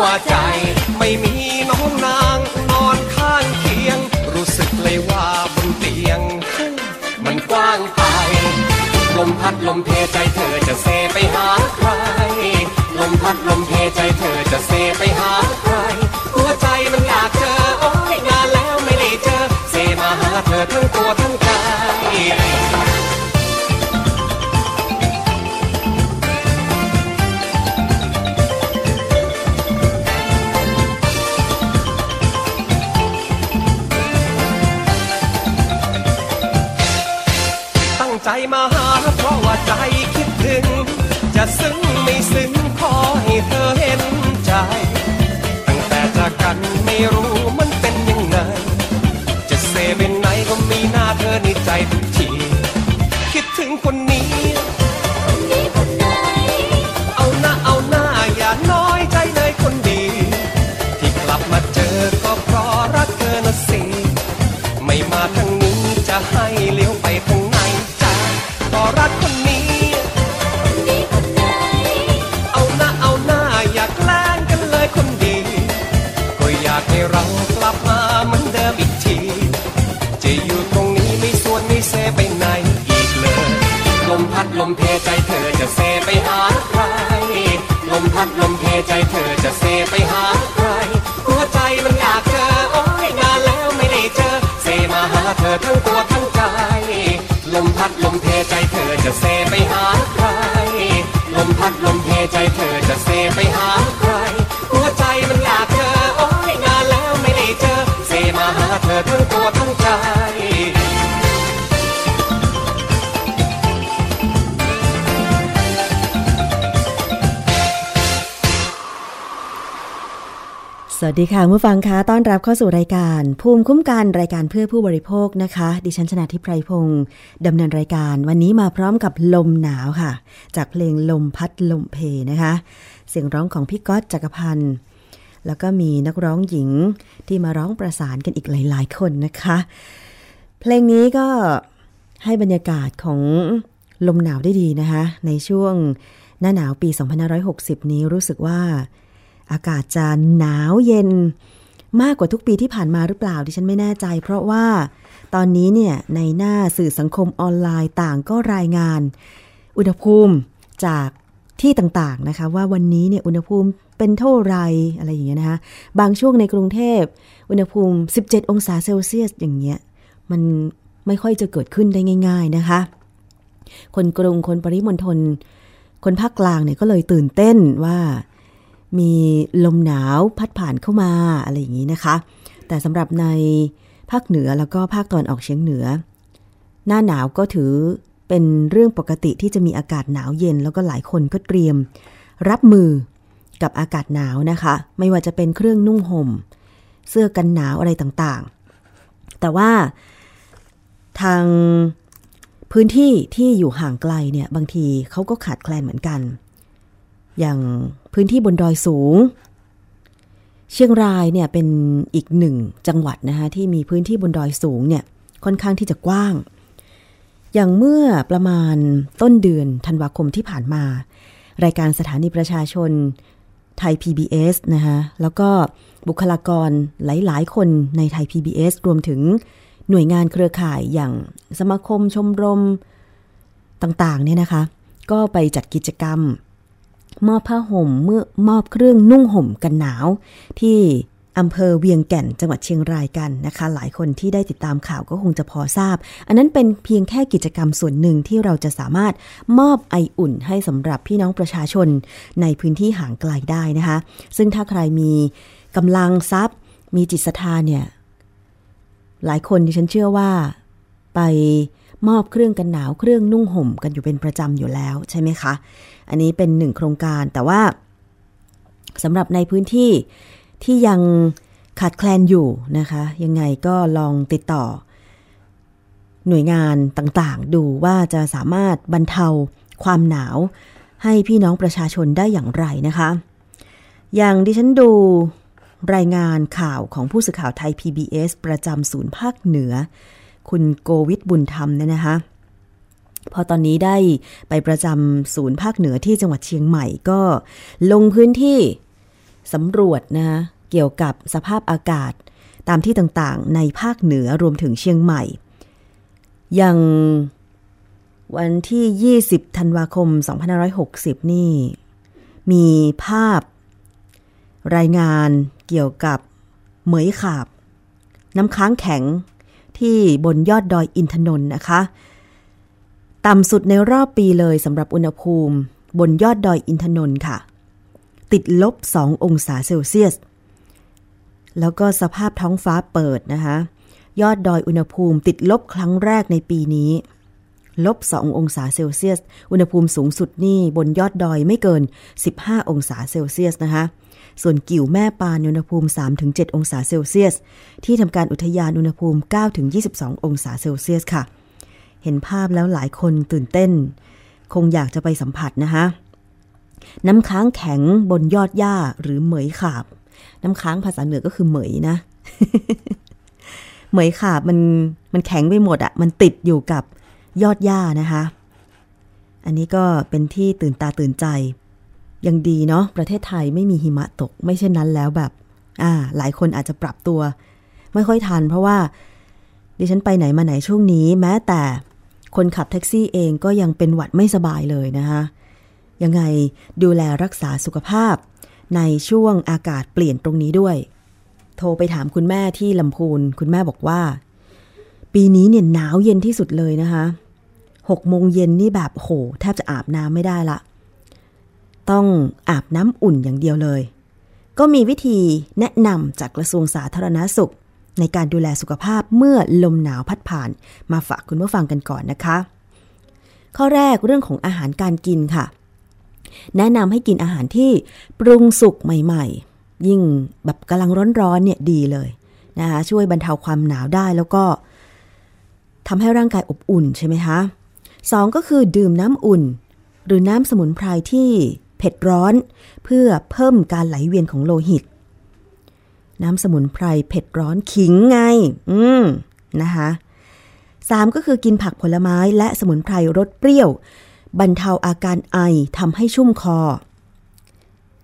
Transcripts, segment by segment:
วใจ ไม่มีน้องนางนอนข้างเคียง รู้สึกเลยว่าบนเตียง มันกว้างไป ลมพัดลมเพใจ ดีค่ะผู้ฟังคะต้อนรับเข้าสู่รายการ ภูมิคุ้มกันรายการเพื่อผู้บริโภคนะคะ ดิฉันชนะทิพไพรพงศ์ดำเนินรายการ วันนี้มาพร้อมกับลมหนาวค่ะ จากเพลงลมพัดลมเพนะคะ เสียงร้องของพี่ก๊อตจักรพันธ์แล้วก็มีนักร้องหญิงที่มาร้องประสานกันอีกหลาย ๆ คนนะคะ เพลงนี้ก็ให้บรรยากาศของลมหนาวได้ดีนะคะ ในช่วงหน้าหนาวปี 2560 นี้รู้สึกว่า อากาศจะหนาวเย็น มากกว่าทุกปีที่ผ่านมาหรือเปล่าดิฉันไม่แน่ใจ เพราะว่าตอนนี้เนี่ยในหน้าสื่อสังคมออนไลน์ต่างก็รายงาน อุณหภูมิจากที่ต่างๆนะคะ ว่าวันนี้เนี่ยอุณหภูมิเป็นเท่าไรอะไรอย่างเงี้ยนะคะบางช่วงในกรุงเทพอุณหภูมิ 17 องศาเซลเซียสอย่างเงี้ยมันไม่ค่อยจะเกิดขึ้นได้ง่าย ๆนะคะ คนกรุงคนปริมณฑลคนภาคกลางเนี่ยก็เลยตื่นเต้นว่า มีลมหนาวพัดผ่านเข้ามาอะไรอย่างนี้นะคะ แต่สำหรับในภาคเหนือแล้วก็ภาคตอนออกเฉียงเหนือ หน้าหนาวก็ถือเป็นเรื่องปกติที่จะมีอากาศหนาวเย็น แล้วก็หลายคนก็เตรียม รับมือกับอากาศหนาวนะคะ ไม่ว่าจะเป็นเครื่องนุ่งห่ม เสื้อกันหนาวอะไรต่างๆ แต่ว่าทางพื้นที่ที่อยู่ห่างไกลเนี่ยบางทีเขาก็ขาดแคลนเหมือนกัน อย่างพื้นที่บนดอยสูง เชียงรายเนี่ยเป็นอีกหนึ่งจังหวัดนะคะที่มีพื้นที่บนดอยสูงเนี่ยค่อนข้างที่จะกว้าง อย่างเมื่อประมาณต้นเดือนธันวาคมที่ผ่านมา รายการสถานีประชาชนไทย PBS นะคะแล้วก็บุคลากรหลาย ๆ คนในไทย PBS รวมถึงหน่วยงานเครือข่ายอย่างสมาคมชมรมต่าง ๆ เนี่ยนะคะ ก็ไปจัดกิจกรรม มอบผ้าห่มเมื่อมอบเครื่องนุ่งห่มกันหนาว ที่อำเภอเวียงแก่นจังหวัดเชียงรายกันนะคะ หลายคนที่ได้ติดตามข่าวก็คงจะพอทราบ อันนั้นเป็นเพียงแค่กิจกรรมส่วนหนึ่งที่เราจะสามารถมอบไออุ่นให้สำหรับพี่น้องประชาชนในพื้นที่ห่างไกลได้นะคะ ซึ่งถ้าใครมีกำลังทรัพย์ มีจิตศรัทธาเนี่ย หลายคนที่ฉันเชื่อว่าไป มอบเครื่องกันหนาวเครื่องนุ่งห่มกันอยู่เป็นประจำอยู่แล้วใช่ไหมคะ อันนี้เป็นหนึ่งโครงการแต่ว่าสำหรับในพื้นที่ที่ยังขาดแคลนอยู่นะคะ ยังไงก็ลองติดต่อ หน่วยงานต่างๆ ดูว่าจะสามารถบรรเทาความหนาวให้พี่น้องประชาชนได้อย่างไรนะคะ อย่างดิฉันดูรายงานข่าวของผู้สื่อข่าวไทย PBS ประจำศูนย์ภาคเหนือ คุณโกวิทบุญธรรมเนี่ยนะคะ พอตอนนี้ได้ไปประจำศูนย์ภาคเหนือที่จังหวัดเชียงใหม่ก็ลงพื้นที่สำรวจนะคะเกี่ยวกับสภาพอากาศตามที่ต่างๆ ในภาคเหนือรวมถึงเชียงใหม่ อยังวันที่ 20 ธันวาคม 2560 นี่ มีภาพรายงานเกี่ยวกับเหมยขาบ น้ำค้างแข็ง ที่บนยอดดอยอินทนนท์นะคะ ต่ำสุดในรอบปีเลยสำหรับอุณหภูมิ บนยอดดอยอินทนนท์ค่ะ ติดลบ 2 องศาเซลเซียส แล้วก็สภาพท้องฟ้าเปิดนะคะ ยอดดอยอุณหภูมิติดลบครั้งแรกในปีนี้ลบ 2 องศาเซลเซียส อุณหภูมิสูงสุดนี่บนยอดดอยไม่เกิน 15 องศาเซลเซียสนะคะ ส่วนกิ่วแม่ปานอุณหภูมิ 3-7 องศาเซลเซียส ที่ทำการอุทยานอุณหภูมิ 9-22 องศาเซลเซียสค่ะ เห็นภาพแล้วหลายคนตื่นเต้น คงอยากจะไปสัมผัสนะคะน้ำค้างแข็งบนยอดหญ้าหรือเหมยขาบ น้ำค้างภาษาเหนือก็คือเหมยนะ เหมยขาบมันมันแข็งไปหมดอะมันติดอยู่กับยอดหญ้านะคะ อันนี้ก็เป็นที่ตื่นตาตื่นใจ ยังดีเนาะประเทศไทยไม่มีหิมะตก ไม่เช่นนั้นแล้วแบบ อ่า หลายคนอาจจะปรับตัว ไม่ค่อยทัน เพราะว่า ดิฉันไปไหนมาไหนช่วงนี้ แม้แต่คนขับแท็กซี่เองก็ยังเป็นหวัดไม่สบายเลยนะคะยังไงดูแลรักษาสุขภาพ ในช่วงอากาศเปลี่ยนตรงนี้ด้วย โทรไปถามคุณแม่ที่ลำพูน คุณแม่บอกว่า ปีนี้เนี่ยหนาวเย็นที่สุดเลยนะคะหกโมงเย็นนี่แบบโห แทบจะอาบน้ำไม่ได้ละ ต้องอาบน้ำอุ่นอย่างเดียวเลย ก็มีวิธีแนะนำจากกระทรวงสาธารณาสุข ในการดูแลสุขภาพเมื่อลมหนาวพัดผ่านมาฝากคุณผู้ฟังกันก่อนนะคะ ข้อแรกเรื่องของอาหารการกินค่ะ แนะนำให้กินอาหารที่ปรุงสุกใหม่ๆ ยิ่งแบบกำลังร้อนๆเนี่ยดีเลยนะคะช่วยบรรเทาความหนาวได้แล้วก็ทำให้ร่างกายอบอุ่นใช่ไหมคะสองก็คือดื่มน้ำอุ่น หรือน้ำสมุนไพรที่ เผ็ดร้อน เพื่อเพิ่มการไหลเวียนของโลหิต น้ำสมุนไพรเผ็ดร้อนขิงไง อืมนะคะสามก็คือกินผักผลไม้และสมุนไพรรสเปรี้ยว บรรเทาอาการไอทำให้ชุ่มคอ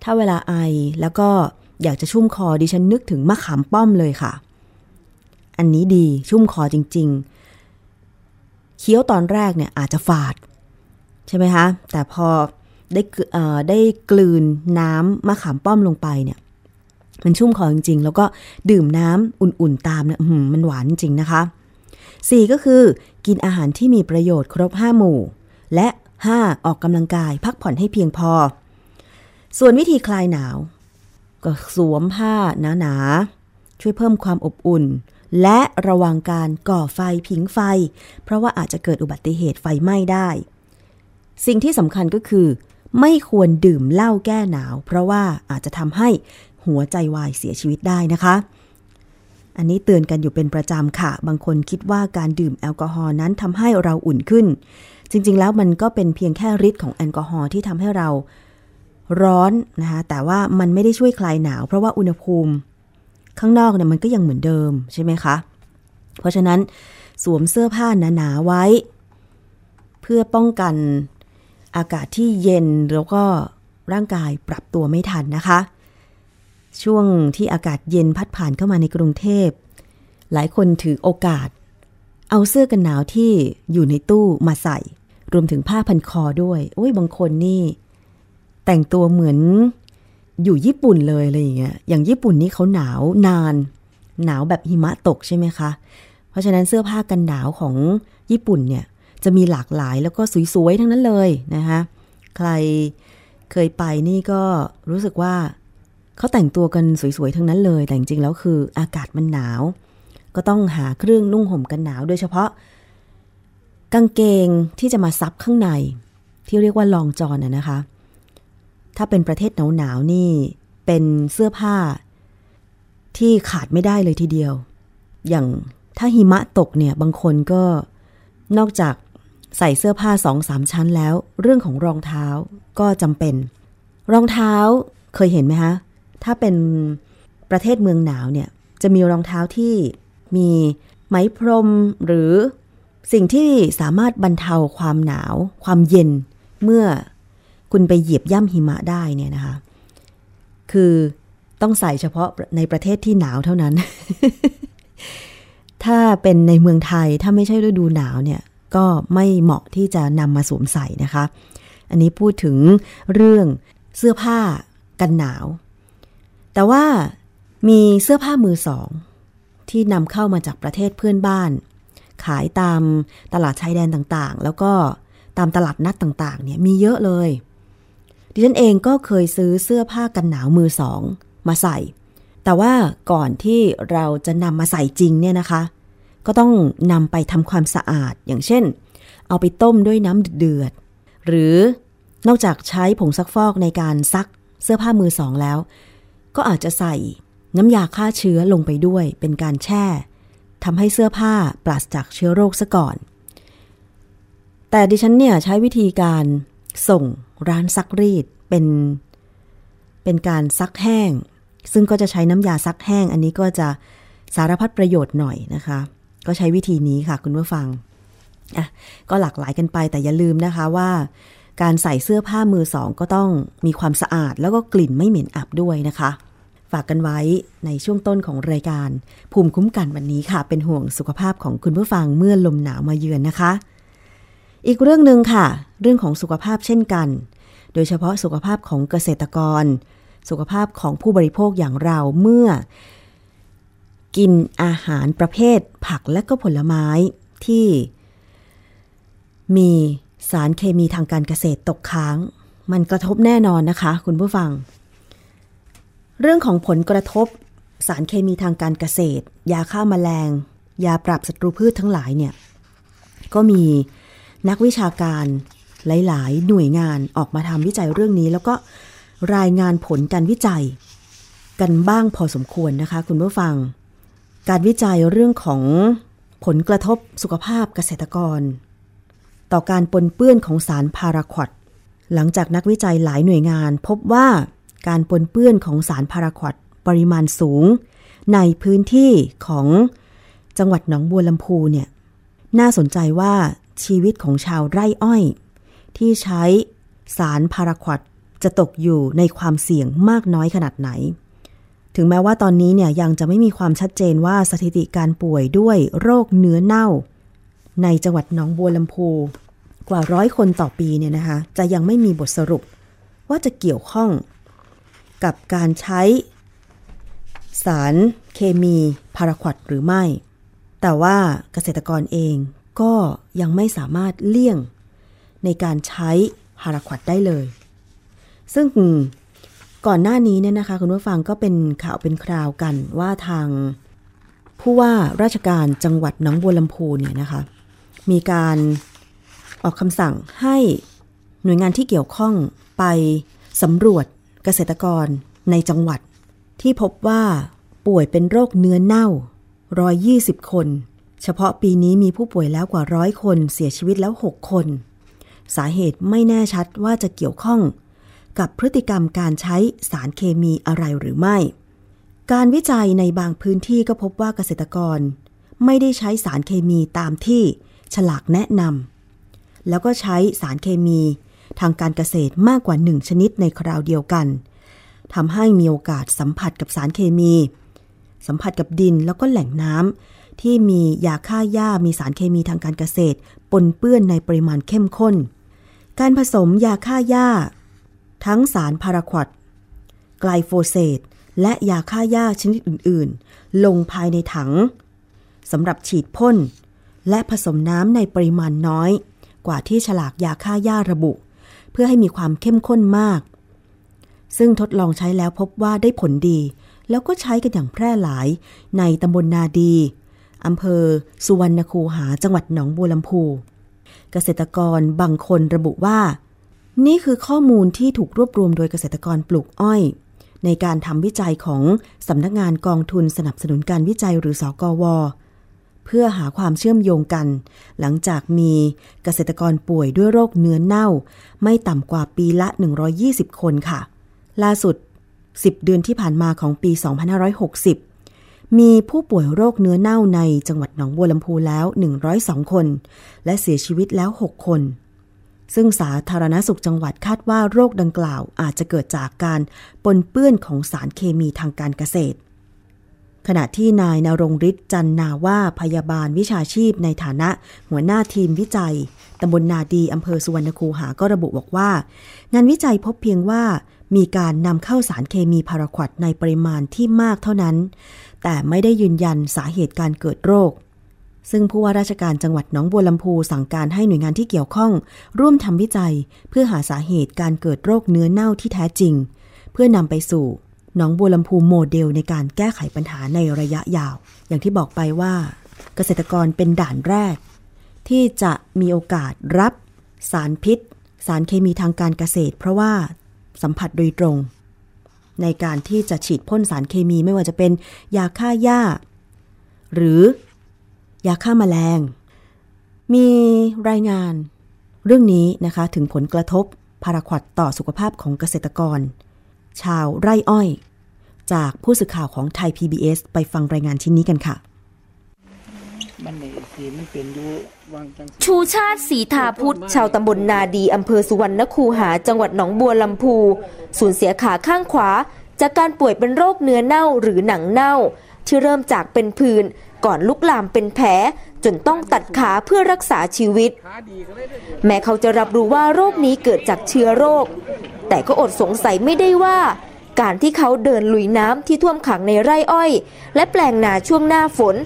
ถ้าเวลาไอแล้วก็อยากจะชุ่มคอดิฉันนึกถึงมะขามป้อมเลยค่ะ อันนี้ดีชุ่มคอจริง ๆ เคี้ยวตอนแรกเนี่ยอาจจะฝาด ใช่ไหมคะ แต่พอ ได้ได้กลืนน้ำมะขามป้อมลงไปเนี่ย มันชุ่มคอจริงๆ แล้วก็ดื่มน้ำอุ่นๆตามเนี่ยมันหวานจริงนะคะ 4 ก็คือ กินอาหารที่มีประโยชน์ครบ 5 หมู่ และ 5. ออกกำลังกายพักผ่อนให้เพียงพอ ส่วนวิธีคลายหนาว ก็สวมผ้าหนาๆช่วยเพิ่มความอบอุ่นและระวังการก่อไฟผิงไฟ เพราะว่าอาจจะเกิดอุบัติเหตุไฟไหม้ได้ สิ่งที่สำคัญก็คือ ไม่ควรดื่มเหล้าแก้หนาว เพราะว่าอาจจะทำให้หัวใจวายเสียชีวิตได้นะคะ อันนี้เตือนกันอยู่เป็นประจำค่ะ บางคนคิดว่าการดื่มแอลกอฮอล์นั้นทำให้เราอุ่นขึ้น จริงๆ แล้วมันก็เป็นเพียงแค่ฤทธิ์ของแอลกอฮอล์ที่ทำให้เราร้อนนะคะแต่ว่ามันไม่ได้ช่วยคลายหนาว เพราะว่าอุณหภูมิ ข้างนอกเนี่ยมันก็ยังเหมือนเดิมใช่ไหมคะ เพราะฉะนั้นสวมเสื้อผ้าหนาๆไว้ เพื่อป้องกัน อากาศที่เย็นแล้วก็ร่างกายปรับตัวไม่ทันนะคะ ช่วงที่อากาศเย็นพัดผ่านเข้ามาในกรุงเทพ หลายคนถือโอกาส เอาเสื้อกันหนาวที่อยู่ในตู้มาใส่ รวมถึงผ้าพันคอด้วย โอ้ยบางคนนี่ แต่งตัวเหมือนอยู่ญี่ปุ่นเลยอะไรอย่างเงี้ย อย่างญี่ปุ่นนี่เขาหนาวนาน หนาวแบบหิมะตกใช่ไหมคะ เพราะฉะนั้นเสื้อผ้ากันหนาวของญี่ปุ่นเนี่ย จะมีหลากหลายแล้วก็สวยๆทั้งนั้นเลยนะคะใครเคยไปนี่ก็รู้สึกว่าเขาแต่งตัวกันสวยๆทั้งนั้นเลย แต่จริงๆแล้วคืออากาศมันหนาว ก็ต้องหาเครื่องนุ่งห่มกันหนาว โดยเฉพาะ กางเกงที่จะมาซับข้างใน ที่เรียกว่าลองจอนนะนะคะ ถ้าเป็นประเทศหนาวๆนี่เป็นเสื้อผ้า ที่ขาดไม่ได้เลยทีเดียว อย่างถ้าหิมะตกเนี่ยบางคนก็นอกจาก ใส่เสื้อผ้าสองสามชั้นแล้ว เรื่องของรองเท้าก็จำเป็น รองเท้าเคยเห็นไหมคะ ถ้าเป็นประเทศเมืองหนาวเนี่ย จะมีรองเท้าที่มีไหมพรมหรือสิ่งที่สามารถบรรเทาความหนาว ความเย็นเมื่อคุณไปเหยียบย่ำหิมะได้เนี่ยนะคะ คือต้องใส่เฉพาะในประเทศที่หนาวเท่านั้น ถ้าเป็นในเมืองไทยถ้าไม่ใช่ฤดูหนาวเนี่ย ก็ไม่เหมาะที่จะนำมาสวมใส่นะคะ อันนี้พูดถึงเรื่องเสื้อผ้ากันหนาว แต่ว่ามีเสื้อผ้ามือสอง ที่นำเข้ามาจากประเทศเพื่อนบ้าน ขายตามตลาดชายแดนต่างๆ แล้วก็ตามตลาดนัดต่างๆ เนี่ยมีเยอะเลย ดิฉันเองก็เคยซื้อเสื้อผ้ากันหนาวมือสองมาใส่ แต่ว่าก่อนที่เราจะนำมาใส่จริงเนี่ยนะคะ ก็ต้องนำไปทำความสะอาด อย่างเช่น เอาไปต้มด้วยน้ำเดือด หรือนอกจากใช้ผงซักฟอกในการซักเสื้อผ้ามือสองแล้ว ก็อาจจะใส่น้ำยาฆ่าเชื้อลงไปด้วยเป็นการแช่ทำให้เสื้อผ้าปราศจากเชื้อโรคซะก่อน แต่ดิฉันเนี่ยใช้วิธีการส่งร้านซักรีดเป็น เป็นการซักแห้ง ซึ่งก็จะใช้น้ำยาซักแห้ง อันนี้ก็จะสารพัดประโยชน์หน่อยนะคะ ก็ใช้วิธีนี้ค่ะคุณผู้ฟังอะก็หลากหลายกันไปแต่อย่าลืมนะคะว่า การใส่เสื้อผ้ามือสองก็ต้องมีความสะอาดแล้วก็กลิ่นไม่เหม็นอับด้วยนะคะ ฝากกันไว้ในช่วงต้นของรายการ ภูมิคุ้มกันวันนี้ค่ะ เป็นห่วงสุขภาพของคุณผู้ฟังเมื่อลมหนาวมาเยือนนะคะ อีกเรื่องหนึ่งค่ะ เรื่องของสุขภาพเช่นกัน โดยเฉพาะสุขภาพของเกษตรกร สุขภาพของผู้บริโภคอย่างเราเมื่อ กินอาหารประเภทผักและก็ผลไม้ที่มีสารเคมีทางการเกษตรตกค้าง มันกระทบแน่นอนนะคะ คุณผู้ฟัง เรื่องของผลกระทบสารเคมีทางการเกษตร ยาฆ่ามาแมลง ยาปรับศัตรูพืชทั้งหลายเนี่ยก็มีนักวิชาการหลาย ๆ หน่วยงานออกมาทำวิจัยเรื่องนี้ แล้วก็รายงานผลการวิจัย กันบ้างพอสมควรนะคะ คุณผู้ฟัง การวิจัยเรื่องของผลกระทบสุขภาพเกษตรกร ต่อการปนเปื้อนของสารพาราควอดหลังจากนักวิจัยหลายหน่วยงาน พบว่าการปนเปื้อนของสารพาราควอดปริมาณสูง ในพื้นที่ของจังหวัดหนองบัวลำพูเนี่ยน่าสนใจว่าชีวิตของชาวไร่อ้อย ที่ใช้สารพาราควอดจะตกอยู่ในความเสี่ยงมากน้อยขนาดไหน ถึงแม้ว่าตอนนี้เนี่ยยังจะไม่มีความชัดเจนว่าสถิติการป่วยด้วยโรคเนื้อเน่า ในจังหวัดหนองบัวลำพูกว่าร้อยคนต่อปีเนี่ยนะคะ จะยังไม่มีบทสรุป ว่าจะเกี่ยวข้องกับการใช้ สารเคมีพาราควดหรือไม่ แต่ว่าเกษตรกรเองก็ยังไม่สามารถเลี่ยงในการใช้พาราควดได้เลย ซึ่ง ก่อนหน้านี้เนี่ยนะคะคุณผู้ฟังก็เป็นข่าวเป็นคราวกันว่าทางผู้ว่าราชการจังหวัดหนองบัวลำพูเนี่ยนะคะ มีการออกคำสั่งให้หน่วยงานที่เกี่ยวข้องไปสำรวจเกษตรกรในจังหวัด ที่พบว่าป่วยเป็นโรคเนื้อเน่า 120 คน เฉพาะปีนี้มีผู้ป่วยแล้วกว่าร้อยคน เสียชีวิตแล้ว 6 คน สาเหตุไม่แน่ชัดว่าจะเกี่ยวข้อง กับพฤติกรรมการใช้สารเคมีอะไรหรือไม่ การวิจัยในบางพื้นที่ก็พบว่าเกษตรกร ไม่ได้ใช้สารเคมีตามที่ฉลากแนะนำแล้วก็ใช้สารเคมีทางการเกษตรมากกว่าหนึ่งชนิดในคราวเดียวกันทำให้มีโอกาสสัมผัสกับสารเคมี สัมผัสกับดินแล้วก็แหล่งน้ำที่มียาฆ่าหญ้ามีสารเคมีทางการเกษตร ปนเปื้อนในปริมาณเข้มข้น การผสมยาฆ่าหญ้า ทั้งสารพาราควดไกลโฟเซตและยาฆ่าหญ้าชนิดอื่นๆ ลงภายในถังสำหรับฉีดพ่น และผสมน้ำในปริมาณน้อย กว่าที่ฉลากยาฆ่าหญ้าระบุ เพื่อให้มีความเข้มข้นมาก ซึ่งทดลองใช้แล้วพบว่าได้ผลดี แล้วก็ใช้กันอย่างแพร่หลายในตำบลนาดีอำเภอ สุวรรณคูหาจังหวัดหนองบัวลำพู เกษตรกรบางคนระบุว่า นี่คือข้อมูลที่ถูกรวบรวมโดยเกษตรกรปลูกอ้อย ในการทำวิจัยของสำนักงานกองทุนสนับสนุนการวิจัยหรือสอกว เพื่อหาความเชื่อมโยงกัน หลังจากมีเกษตรกรป่วยด้วยโรคเนื้อเน่า ไม่ต่ำกว่าปีละ 120 คนค่ะ ล่าสุด 10 เดือนที่ผ่านมาของปี 2560มีผู้ป่วยโรคเนื้อเน่าในจังหวัดหนองบัวลำพูแล้ว 102 คน และเสียชีวิตแล้ว 6 คน ซึ่งสาธารณสุขจังหวัดคาดว่าโรคดังกล่าวอาจจะเกิดจากการปนเปื้อนของสารเคมีทางการเกษตร ขณะที่นายนรงฤทธิ์จันนาว่าพยาบาลวิชาชีพในฐานะหัวหน้าทีมวิจัยตำบลนาดีอำเภอสุวรรณคูหาก็ระบุบอกว่า งานวิจัยพบเพียงว่ามีการนำเข้าสารเคมีพาราควดในปริมาณที่มากเท่านั้น แต่ไม่ได้ยืนยันสาเหตุการเกิดโรค ซึ่งผู้ว่าราชการจังหวัดหนองบัวลำพูสั่งการให้หน่วยงานที่เกี่ยวข้อง ร่วมทำวิจัย เพื่อหาสาเหตุการเกิดโรคเนื้อเน่าที่แท้จริง เพื่อนำไปสู่หนองบัวลำพูโมเดลในการแก้ไขปัญหาในระยะยาว อย่างที่บอกไปว่า เกษตรกรเป็นด่านแรก ที่จะมีโอกาสรับ สารพิษ สารเคมีทางการเกษตร เพราะว่าสัมผัสโดยตรง ในการที่จะฉีดพ่นสารเคมีไม่ว่าจะเป็นยาฆ่าหญ้า หรือ ยาฆ่ามาแมลง มีรายงานเรื่องนี้นะคะถึงผลกระทบพาราควดต่อสุขภาพของเกษตรกร ชาวไร่อ้อย จากผู้สื่อข่าวของไทย PBS ไปฟังรายงานชิ้นนี้กันค่ะมันนี่สีมันเป็นอยู่วางจังชูชาติสีทาพุทธชาวตำบลนาดีอำเภอสุวรรณคูหา จังหวัดหนองบัวลำพูสูญเสียขาข้างขวา จากการป่วยเป็นโรคเนื้อเน่าหรือหนังเน่า ที่เริ่มจากเป็นผื่น ก่อนลุกลามเป็นแผลจนต้องตัดขาเพื่อรักษาชีวิต แม้เขาจะรับรู้ว่าโรคนี้เกิดจากเชื้อโรค แต่ก็อดสงสัยไม่ได้ว่า การที่เขาเดินลุยน้ำที่ท่วมขังในไร่อ้อย และแปลงนาช่วงหน้าฝน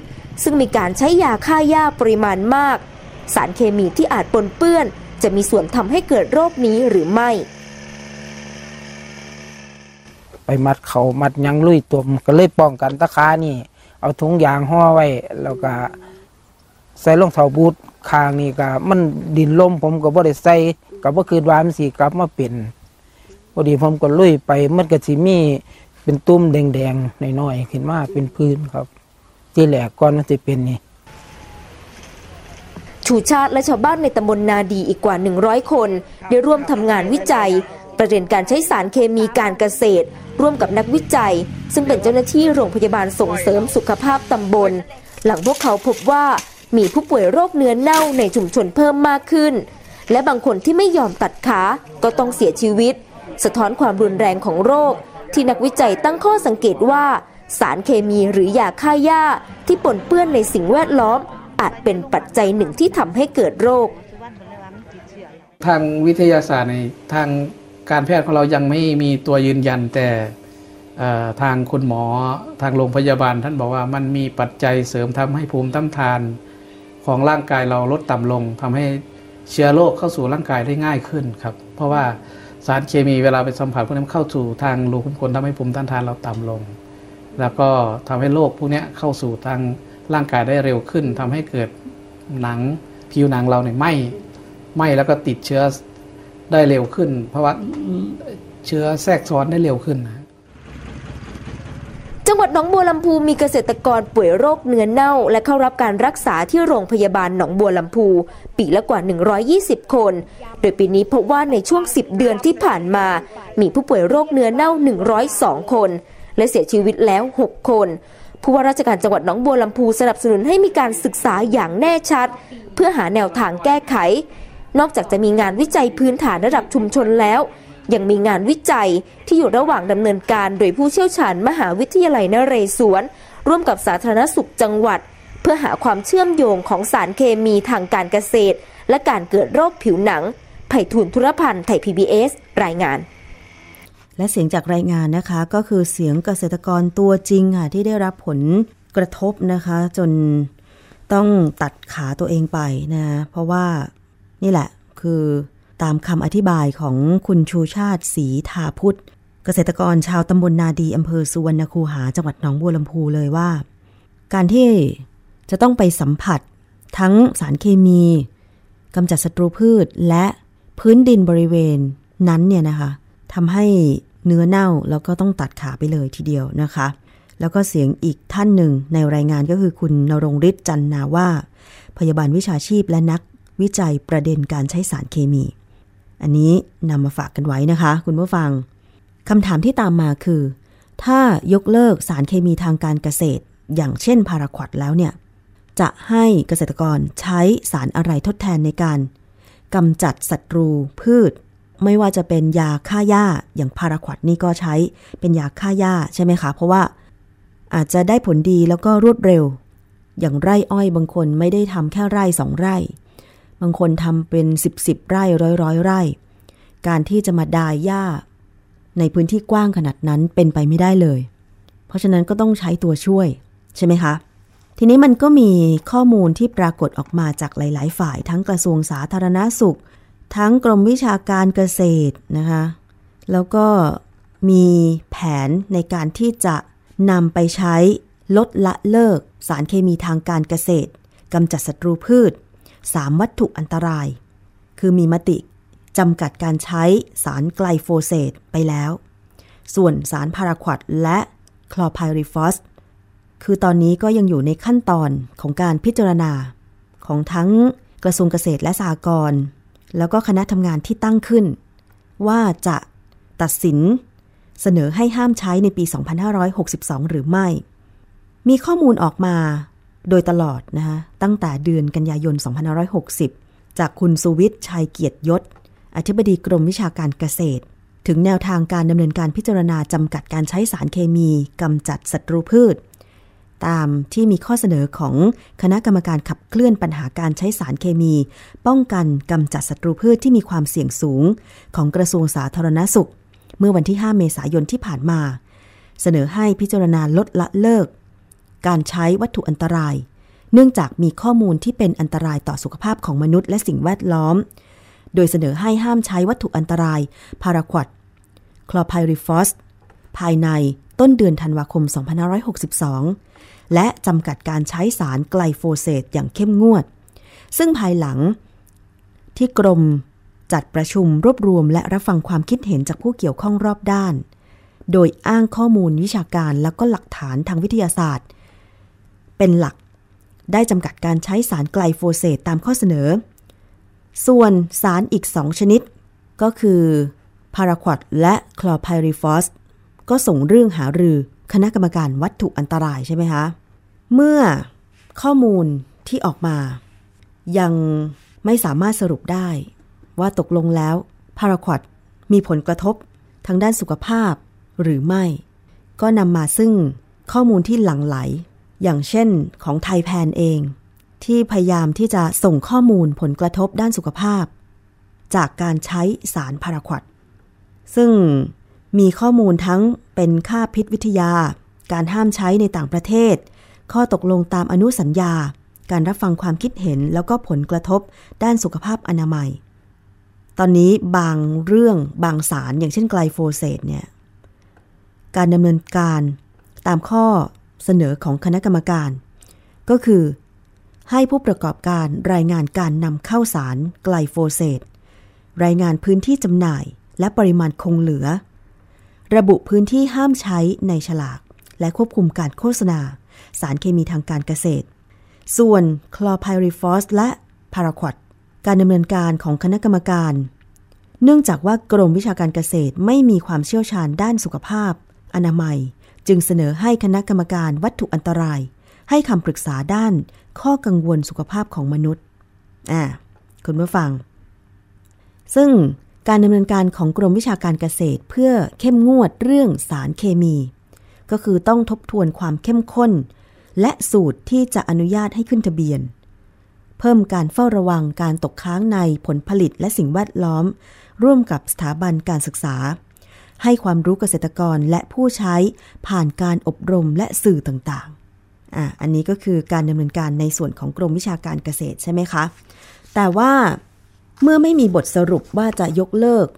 ซึ่งมีการใช้ยาฆ่าหญ้าปริมาณมาก สารเคมีที่อาจปนเปื้อน จะมีส่วนทำให้เกิดโรคนี้หรือไม่ไปมัดเขามัดยังลุยตัวก็เลยป้องกันตะขานี่ เอาถุงยางห่อไว้ แล้วก็ใส่รองเท้าบูทคางนี่ก็มันดินลมผมก็บ่ได้ใส่ก็บ่คืนวามันสิกลับมาเป็นพอดีผมก็ลุยไปมันก็สิมีเป็นตุ้มแดงๆน้อยๆขึ้นมาเป็นพื้นครับ ที่แหลกก่อนมันสิเป็นนี่ชูชาติและชาวบ้านในตำบลนาดีอีกกว่า 100 คน ได้ร่วมทำงานวิจัย ประเด็นการใช้สารเคมีการเกษตร ร่วมกับนักวิจัย ซึ่งเป็นเจ้าหน้าที่โรงพยาบาลส่งเสริมสุขภาพตำบล หลังพวกเขาพบว่ามีผู้ป่วยโรคเนื้อเน่าในชุมชนเพิ่มมากขึ้น และบางคนที่ไม่ยอมตัดขา ก็ต้องเสียชีวิต สะท้อนความรุนแรงของโรค ที่นักวิจัยตั้งข้อสังเกตว่า สารเคมีหรือยาฆ่าหญ้าที่ปนเปื้อนในสิ่งแวดล้อม อาจเป็นปัจจัยหนึ่งที่ทำให้เกิดโรค ทางวิทยาศาสตร์ในทาง การแพทย์ของเรายังไม่มีตัวยืนยันแต่ทางคุณหมอทางโรงพยาบาล ท่านบอกว่ามันมีปัจจัยเสริมทำให้ภูมิต้านทานของร่างกายเราลดต่ำลงทำให้เชื้อโรคเข้าสู่ร่างกายได้ง่ายขึ้นครับ เพราะว่าสารเคมีเวลาไปสัมผัสพวกนี้นเข้าสู่ทางรูขุมขนทำให้ภูมิต้านทานเราต่ำลง แล้วก็ทำให้โรคพวกนี้เข้าสู่ทางร่างกายได้เร็วขึ้นทำให้เกิดหนังผิวหนังเราเนี่ยไหม้ไหม้แล้วก็ติดเชื้อ ได้เร็วขึ้น เพราะว่าเชื้อแทรกซ้อนได้เร็วขึ้นนะจังหวัดหนองบัวลำพูมีเกษตรกรป่วยโรคเนื้อเน่า และเข้ารับการรักษาที่โรงพยาบาลหนองบัวลำพู ปีละกว่า 120 คน โดยปีนี้พบว่าในช่วง 10 เดือนที่ผ่านมา มีผู้ป่วยโรคเนื้อเน่า 102 คน และเสียชีวิตแล้ว 6 คนผู้ว่าราชการจังหวัดหนองบัวลำพูสนับสนุนให้มีการศึกษาอย่างแน่ชัด เพื่อหาแนวทางแก้ไข นอกจากจะมีงานวิจัยพื้นฐานระดับชุมชนแล้ว ยังมีงานวิจัยที่อยู่ระหว่างดำเนินการโดยผู้เชี่ยวชาญมหาวิทยาลัยนเรศวร ร่วมกับสาธารณสุขจังหวัด เพื่อหาความเชื่อมโยงของสารเคมีทางการเกษตร และการเกิดโรคผิวหนังไผ่ทุนธุรพันธ์ไทย PBS รายงานและเสียงจากรายงานนะคะก็คือเสียงเกษตรกรตัวจริงค่ะที่ได้รับผลกระทบนะคะ จนต้องตัดขาตัวเองไปนะ เพราะว่า นี่แหละ คือตามคำอธิบายของคุณชูชาติศรีทาพุทธ เกษตรกรชาวตำบลนาดีอำเภอสุวรรณคูหาจังหวัดหนองบัวลำพูเลยว่า การที่จะต้องไปสัมผัสทั้งสารเคมีกำจัดศัตรูพืชและพื้นดินบริเวณนั้นเนี่ยนะคะทำให้เนื้อเน่าแล้วก็ต้องตัดขาไปเลยทีเดียวนะคะ แล้วก็เสียงอีกท่านหนึ่งในรายงานก็คือคุณนรงฤทธิ์จันนาว่า พยาบาลวิชาชีพและนัก วิจัยประเด็นการใช้สารเคมี อันนี้นำมาฝากกันไว้นะคะ คุณผู้ฟังคำถามที่ตามมาคือ ถ้ายกเลิกสารเคมีทางการเกษตร อย่างเช่นพาราควดแล้วเนี่ย จะให้เกษตรกรใช้สารอะไรทดแทนในการกำจัดศัตรูพืช ไม่ว่าจะเป็นยาฆ่าหญ้าอย่างพาราควดนี่ก็ใช้เป็นยาฆ่าหญ้าใช่ไหมคะ เพราะว่าอาจจะได้ผลดีแล้วก็รวดเร็ว อย่างไร่อ้อยบางคนไม่ได้ทำแค่ไร่สองไร่ บางคนทำเป็นสิบสิบไร่ร้อยร้อยไร่ การที่จะมาดายหญ้า ในพื้นที่กว้างขนาดนั้นเป็นไปไม่ได้เลย เพราะฉะนั้นก็ต้องใช้ตัวช่วย ใช่ไหมคะ ทีนี้มันก็มีข้อมูลที่ปรากฏออกมาจากหลาย ๆ ฝ่าย ทั้งกระทรวงสาธารณาสุข ทั้งกรมวิชาการเกษตรนะคะ แล้วก็มีแผนในการที่จะนำไปใช้ลดละเลิก สารเคมีทางการเกษตรกำจัดศัตรูพืช 3 วัตถุอันตราย คือมีมติจำกัดการใช้สารไกลโฟเสตไปแล้ว ส่วนสารพาราควดและคลอไพริฟอสคือตอนนี้ก็ยังอยู่ในขั้นตอนของการพิจารณา ของทั้งกระทรวงเกษตรและสหกรณ์แล้วก็คณะทำงานที่ตั้งขึ้น ว่าจะตัดสินเสนอให้ห้ามใช้ในปี 2562 หรือไม่ มีข้อมูลออกมา โดยตลอดนะคะตั้งแต่เดือนกันยายน 2560 จากคุณสุวิทย์ชัยเกียรติยศ อธิบดีกรมวิชาการเกษตร ถึงแนวทางการดำเนินการพิจารณาจำกัดการใช้สารเคมีกำจัดศัตรูพืช ตามที่มีข้อเสนอของคณะกรรมการขับเคลื่อนปัญหาการใช้สารเคมี ป้องกันกำจัดศัตรูพืชที่มีความเสี่ยงสูง ของกระทรวงสาธารณสุข เมื่อวันที่ 5 เมษายนที่ผ่านมา เสนอให้พิจารณาลดละเลิก การใช้วัตถุอันตราย เนื่องจากมีข้อมูลที่เป็นอันตรายต่อสุขภาพของมนุษย์และสิ่งแวดล้อม โดยเสนอให้ห้ามใช้วัตถุอันตรายพาราควดคลอไพริฟอสภายในต้นเดือนธันวาคม 2562 และจำกัดการใช้สารไกลโฟเสตอย่างเข้มงวด ซึ่งภายหลังที่กรมจัดประชุมรวบรวมและรับฟังความคิดเห็นจากผู้เกี่ยวข้องรอบด้าน โดยอ้างข้อมูลวิชาการและก็หลักฐานทางวิทยาศาสตร์ เป็นหลัก ได้จำกัดการใช้สารไกลโฟเสตตามข้อเสนอ ส่วนสารอีกสองชนิด ก็คือพาราควอดและคลอไพริฟอสก็ส่งเรื่องหารือคณะกรรมการวัตถุอันตรายใช่ไหมคะ เมื่อข้อมูลที่ออกมา ยังไม่สามารถสรุปได้ ว่าตกลงแล้วพาราควอดมีผลกระทบทางด้านสุขภาพหรือไม่ ก็นำมาซึ่งข้อมูลที่หลั่งไหล อย่างเช่นของไทยแพนเอง ที่พยายามที่จะส่งข้อมูลผลกระทบด้านสุขภาพ จากการใช้สารพาราควดซึ่งมีข้อมูลทั้งเป็นค่าพิษวิทยา การห้ามใช้ในต่างประเทศ ข้อตกลงตามอนุสัญญา การรับฟังความคิดเห็นแล้วก็ผลกระทบด้านสุขภาพอนามัย ตอนนี้บางเรื่องบางสารอย่างเช่นไกลโฟเสตเนี่ย การดำเนินการตามข้อ เสนอของคณะกรรมการ ก็คือ ให้ผู้ประกอบการรายงานการนำเข้าสารไกลโฟเสตรายงานพื้นที่จำหน่ายและปริมาณคงเหลือ ระบุพื้นที่ห้ามใช้ในฉลาก และควบคุมการโฆษณา สารเคมีทางการเกษตร ส่วนคลอไพริฟอสและพาราควดการดำเนินการของคณะกรรมการ เนื่องจากว่ากรมวิชาการเกษตรไม่มีความเชี่ยวชาญด้านสุขภาพ อนามัย จึงเสนอให้คณะกรรมการวัตถุอันตราย ให้คำปรึกษาด้านข้อกังวลสุขภาพของมนุษย์อ่าคุณผู้ฟัง ซึ่งการดำเนินการของกรมวิชาการเกษตรเพื่อเข้มงวดเรื่องสารเคมี ก็คือต้องทบทวนความเข้มข้น และสูตรที่จะอนุญาตให้ขึ้นทะเบียน เพิ่มการเฝ้าระวังการตกค้างในผลผลิตและสิ่งแวดล้อม ร่วมกับสถาบันการศึกษา ให้ความรู้เกษตรกรและผู้ใช้ผ่านการอบรมและสื่อต่างๆอะอันนี้ก็คือการดำเนินการในส่วนของกรมวิชาการเกษตรใช่ไหมคะ แต่ว่าเมื่อไม่มีบทสรุปว่าจะยกเลิก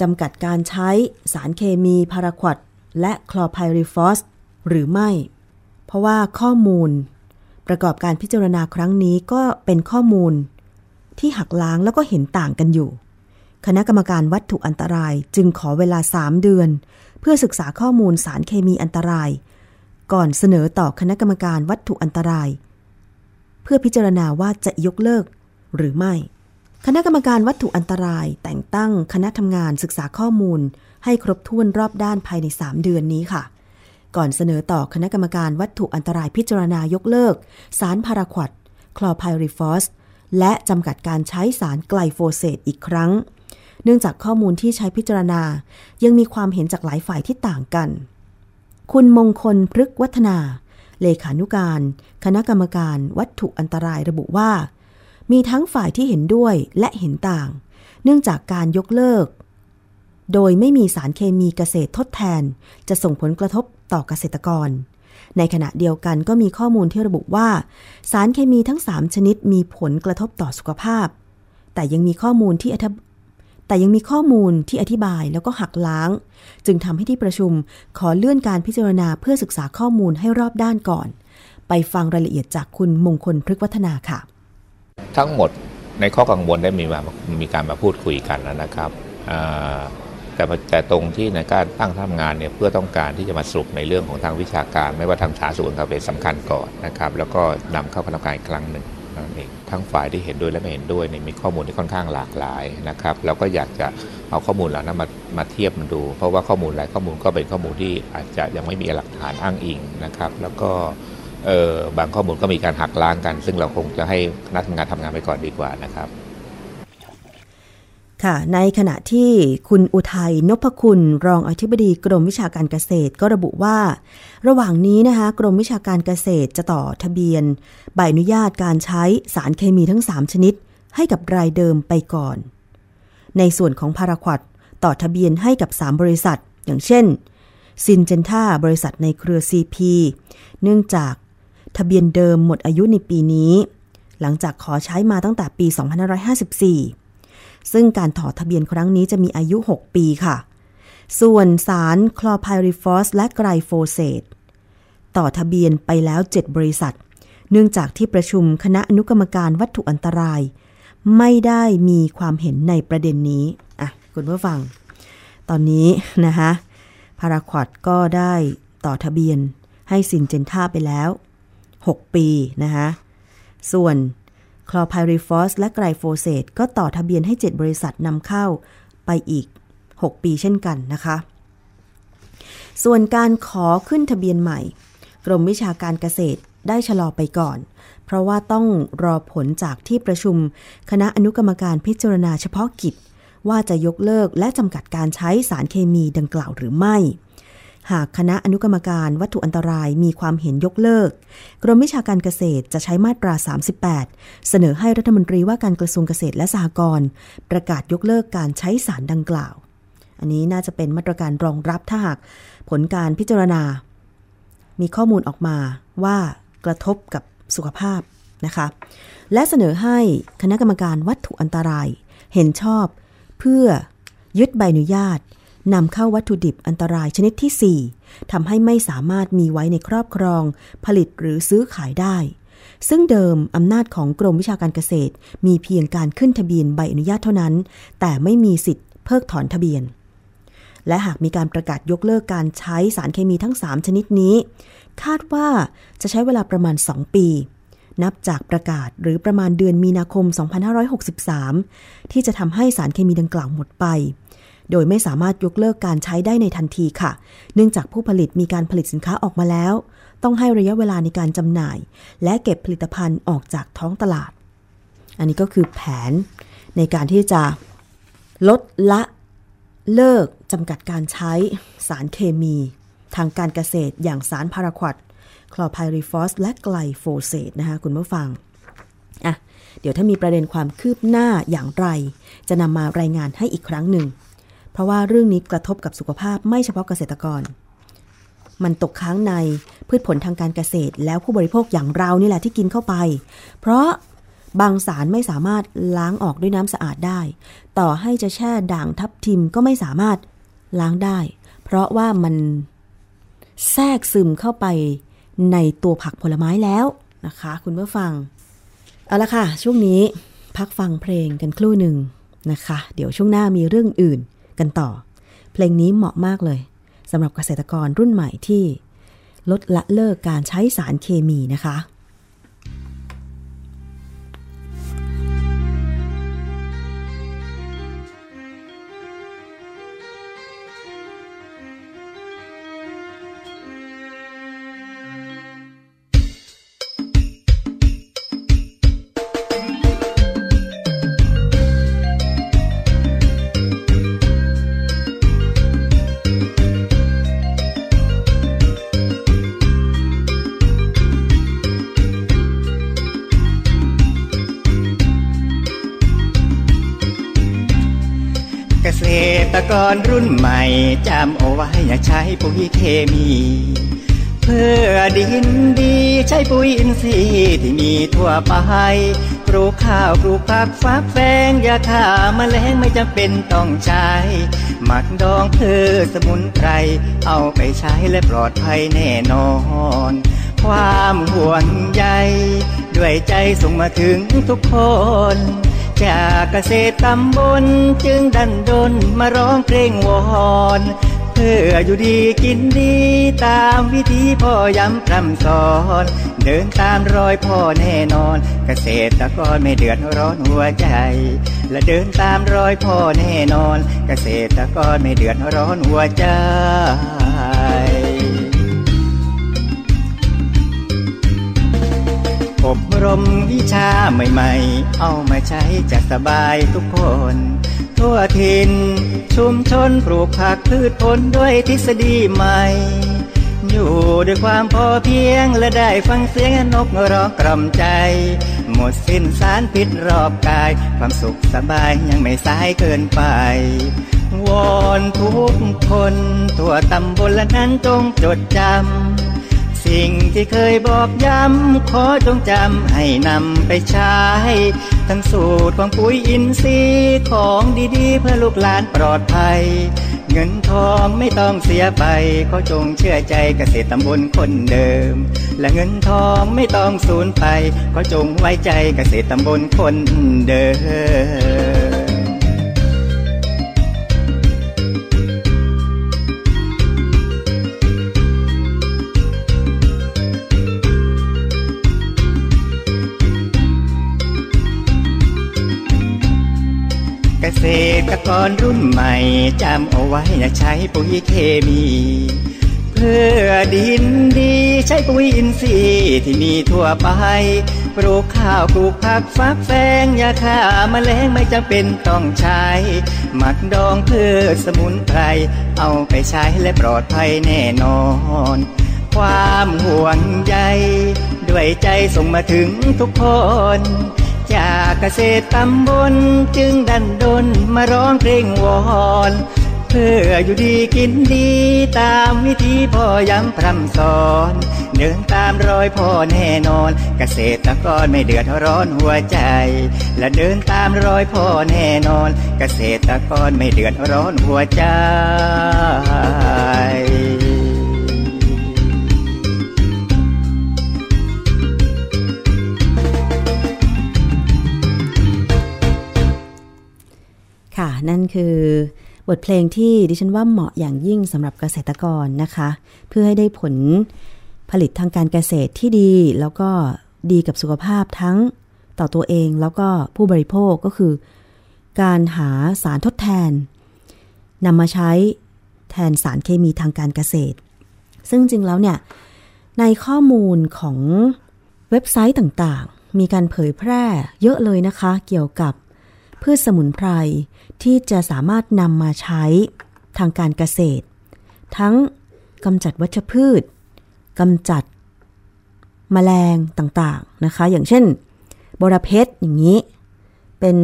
จำกัดการใช้สารเคมีพาราควดและคลอไพริฟอสหรือไม่ เพราะว่าข้อมูล ประกอบการพิจารณาครั้งนี้ก็เป็นข้อมูลที่หักล้างแล้วก็เห็นต่างกันอยู่ คณะกรรมการวัตถุอันตรายจึงขอเวลา 3 เดือน เพื่อศึกษาข้อมูลสารเคมีอันตราย ก่อนเสนอต่อคณะกรรมการวัตถุอันตราย เพื่อพิจารณาว่าจะยกเลิกหรือไม่ คณะกรรมการวัตถุอันตรายแต่งตั้งคณะทำงานศึกษาข้อมูล ให้ครบถ้วนรอบด้านภายใน 3 เดือนนี้ค่ะ ก่อนเสนอต่อคณะกรรมการวัตถุอันตรายพิจารณายกเลิก สารพาราควดคลอไพริฟอสและจำกัดการใช้สารไกลโฟเสตอีกครั้ง เนื่องจากข้อมูลที่ใช้พิจารณา ยังมีความเห็นจากหลายฝ่ายที่ต่างกัน คุณมงคลพฤกษวัฒนา เลขานุการ คณะกรรมการวัตถุอันตรายระบุว่า มีทั้งฝ่ายที่เห็นด้วยและเห็นต่าง เนื่องจากการยกเลิก โดยไม่มีสารเคมีเกษตรทดแทน จะส่งผลกระทบต่อเกษตรกรในขณะเดียวกันก็มีข้อมูลที่ระบุว่า สารเคมีทั้ง 3 ชนิดมีผลกระทบต่อสุขภาพ แต่ยังมีข้อมูลที่อธิ แต่ยังมีข้อมูลที่อธิบายแล้วก็หักล้าง จึงทำให้ที่ประชุมขอเลื่อนการพิจารณาเพื่อศึกษาข้อมูลให้รอบด้านก่อน ไปฟังรายละเอียดจากคุณมงคลพฤกษวัฒนาค่ะ ทั้งหมดในข้อกังวลได้มีมามีการมาพูดคุยกันนะครับแต่แต่ตรงที่ในการตั้งทำงานเนี่ยเพื่อต้องการที่จะมาสรุปในเรื่องของทางวิชาการ ไม่ว่าทางสาธารณสุขกับเป็นสำคัญก่อนนะครับ แล้วก็นำเข้าคณะกรรมการอีกครั้งหนึ่งนั่นเอง ทั้งฝ่ายที่เห็นด้วยและไม่เห็นด้วยเนี่ยมีข้อมูลที่ค่อนข้างหลากหลายนะครับเราก็อยากจะเอาข้อมูลเหล่านั้นมามาเทียบมันดู เพราะว่าข้อมูลหลายข้อมูลก็เป็นข้อมูลที่อาจจะยังไม่มีหลักฐานอ้างอิงนะครับ แล้วก็เออบางข้อมูลก็มีการหักล้างกัน ซึ่งเราคงจะให้คณะทำงานทำงานไปก่อนดีกว่านะครับ ค่ะ ในขณะที่คุณอุทัยนพคุณรองอธิบดีกรมวิชาการเกษตรก็ระบุว่า ระหว่างนี้นะคะกรมวิชาการเกษตรจะต่อทะเบียน ใบอนุญาตการใช้สารเคมีทั้ง 3 ชนิด ให้กับรายเดิมไปก่อน ในส่วนของพาราควดต่อทะเบียนให้กับ 3 บริษัท อย่างเช่นซินเจนท่าบริษัทในเครือ CP เนื่องจากทะเบียนเดิมหมดอายุในปีนี้ หลังจากขอใช้มาตั้งแต่ปี 2554 ซึ่งการถอดทะเบียนครั้งนี้จะมีอายุ 6 ปีค่ะ ส่วนสารคลอไพริฟอสและไกรโฟเซตต่อทะเบียนไปแล้ว 7 บริษัท เนื่องจากที่ประชุมคณะอนุกรรมการวัตถุอันตราย ไม่ได้มีความเห็นในประเด็นนี้ อะ คุณผู้ฟัง ตอนนี้นะคะพาราควดก็ได้ต่อทะเบียนให้ซินเจนท่าไปแล้ว 6 ปีนะคะส่วน คลอไพริฟอสและไกรโฟเซตก็ต่อทะเบียนให้ 7 บริษัทนำเข้าไปอีก 6 ปีเช่นกันนะคะ ส่วนการขอขึ้นทะเบียนใหม่ กรมวิชาการเกษตรได้ชะลอไปก่อน เพราะว่าต้องรอผลจากที่ประชุม คณะอนุกรรมการพิจารณาเฉพาะกิจ ว่าจะยกเลิกและจำกัดการใช้สารเคมีดังกล่าวหรือไม่ หากคณะอนุกรรมการวัตถุอันตรายมีความเห็นยกเลิก กรมวิชาการเกษตรจะใช้มาตรา 38 เสนอให้รัฐมนตรีว่าการกระทรวงเกษตรและสหกรณ์ประกาศยกเลิกการใช้สารดังกล่าว อันนี้น่าจะเป็นมาตรการรองรับถ้าหากผลการพิจารณา มีข้อมูลออกมาว่ากระทบกับสุขภาพนะคะและเสนอให้คณะกรรมการวัตถุอันตราย เห็นชอบ เพื่อยึดใบอนุญาต นำเข้าวัตถุดิบอันตรายชนิดที่ 4ทำให้ไม่สามารถมีไว้ในครอบครอง ผลิตหรือซื้อขายได้ ซึ่งเดิมอำนาจของกรมวิชาการเกษตร มีเพียงการขึ้นทะเบียนใบอนุญาตเท่านั้น แต่ไม่มีสิทธิ์เพิกถอนทะเบียน และหากมีการประกาศยกเลิกการใช้สารเคมีทั้ง 3 ชนิดนี้ คาดว่าจะใช้เวลาประมาณ 2 ปีนับจากประกาศหรือประมาณเดือนมีนาคม 2563 ที่จะทำให้สารเคมีดังกล่าวหมดไป โดยไม่สามารถยกเลิกการใช้ได้ในทันทีค่ะ เนื่องจากผู้ผลิตมีการผลิตสินค้าออกมาแล้ว ต้องให้ระยะเวลาในการจำหน่าย และเก็บผลิตภัณฑ์ออกจากท้องตลาด อันนี้ก็คือแผนในการที่จะลดละเลิกจำกัดการใช้สารเคมี ทางการเกษตรอย่างสารพาราควดคลอไพริฟอส และไกลโฟเซตนะคะคุณผู้ฟังอะเดี๋ยวถ้ามีประเด็นความคืบหน้าอย่างไร จะนำมารายงานให้อีกครั้งหนึ่ง เพราะว่าเรื่องนี้กระทบกับสุขภาพไม่เฉพาะเกษตรกร มันตกค้างในพืชผลทางการเกษตร แล้วผู้บริโภคอย่างเรานี่แหละที่กินเข้าไป เพราะบางสารไม่สามารถล้างออกด้วยน้ำสะอาดได้ ต่อให้จะแช่ด่างทับทิมก็ไม่สามารถล้างได้ เพราะว่ามันแทรกซึมเข้าไปในตัวผักผลไม้แล้วนะคะ คุณผู้ฟัง เอาละค่ะ ช่วงนี้พักฟังเพลงกันครู่หนึ่งนะคะ เดี๋ยวช่วงหน้ามีเรื่องอื่น กันต่อ เพลงนี้เหมาะมากเลยสำหรับเกษตรกรรุ่นใหม่ที่ ลดละเลิกการใช้สารเคมีนะคะ กรรุ่นใหม่จำเอาไว้อย่าใช้ปุ๋ยเคมี เพื่อดินดีใช้ปุ๋ยอินทรีย์ที่มีทั่วไปปลูกข้าวปลูกผักฟักแฟงยาฆ่าแมลงไม่จำเป็นต้องใช้ หมักดองเพื่อสมุนไพรเอาไปใช้และปลอดภัยแน่นอน ความห่วงใยด้วยใจส่งมาถึงทุกคน จากเกษตรตำบลจึงดันดนมาร้องเพลงวอนเพื่ออยู่ดีกินดีตามวิธีพ่อย้ำพร่ำสอน เดินตามรอยพ่อแน่นอน เกษตรกรไม่เดือดร้อนหัวใจ และเดินตามรอยพ่อแน่นอน เกษตรกรไม่เดือดร้อนหัวใจ อบรมวิชาใหม่ๆ เอามาใช้จะสบายทุกคน ทั่วถิ่นชุมชนปลูกผักพืชผลด้วยทฤษฎีใหม่ อยู่ด้วยความพอเพียงและได้ฟังเสียงนกร้องกล่อมใจ หมดสิ้นสารพิษรอบกาย ความสุขสบายยังไม่สายเกินไปวอนทุกคน ทั่วตำบลละนั้นจงจดจำ สิ่งที่เคยบอกย้ำ ขอจงจำให้นำไปใช้ ทั้งสูตรของปุ๋ยอินทรีย์ของดีๆ เพื่อลูกหลานปลอดภัย เงินทองไม่ต้องเสียไป ขอจงเชื่อใจเกษตรตำบลคนเดิม และเงินทองไม่ต้องสูญไป ขอจงไว้ใจเกษตรตำบลคนเดิม ตรกรรุ่นใหม่จำเอาไว้อย่าใช้ปุ๋ยเคมี เพื่อดินดีใช้ปุ๋ยอินทรีย์ที่มีทั่วไป ปลูกข้าวปลูกผักฟักแฟงยาฆ่าแมลงไม่จำเป็นต้องใช้ หมักดองเพืชสมุนไพร เอาไปใช้และปลอดภัยแน่นอนความห่วงใย ด้วยใจส่งมาถึงทุกคน จากเกษตรตำบลจึงดันดนมาร้องเพลงวอนเพื่ออยู่ดีกินดีตามวิธีพ่อย้ำพร่ำสอน เดินตามรอยพ่อแน่นอน เกษตรกรไม่เดือดร้อนหัวใจ และเดินตามรอยพ่อแน่นอน เกษตรกรไม่เดือดร้อนหัวใจ ค่ะ นั่นคือบทเพลงที่ดิฉันว่าเหมาะอย่างยิ่งสำหรับเกษตรกรนะคะ เพื่อให้ได้ผลผลิตทางการเกษตรที่ดี แล้วก็ดีกับสุขภาพทั้งต่อตัวเองแล้วก็ผู้บริโภคก็คือ การหาสารทดแทนนำมาใช้แทนสารเคมีทางการเกษตร ซึ่งจริงแล้วเนี่ย ในข้อมูลของเว็บไซต์ต่างๆ มีการเผยแพร่เยอะเลยนะคะ เกี่ยวกับ พืชสมุนไพรที่จะสามารถนำมาใช้ทางการเกษตร ทั้งกำจัดวัชพืชกำจัดมแมลงต่างๆนะคะ อย่างเช่น บรเพชรอย่างนี้ เป็น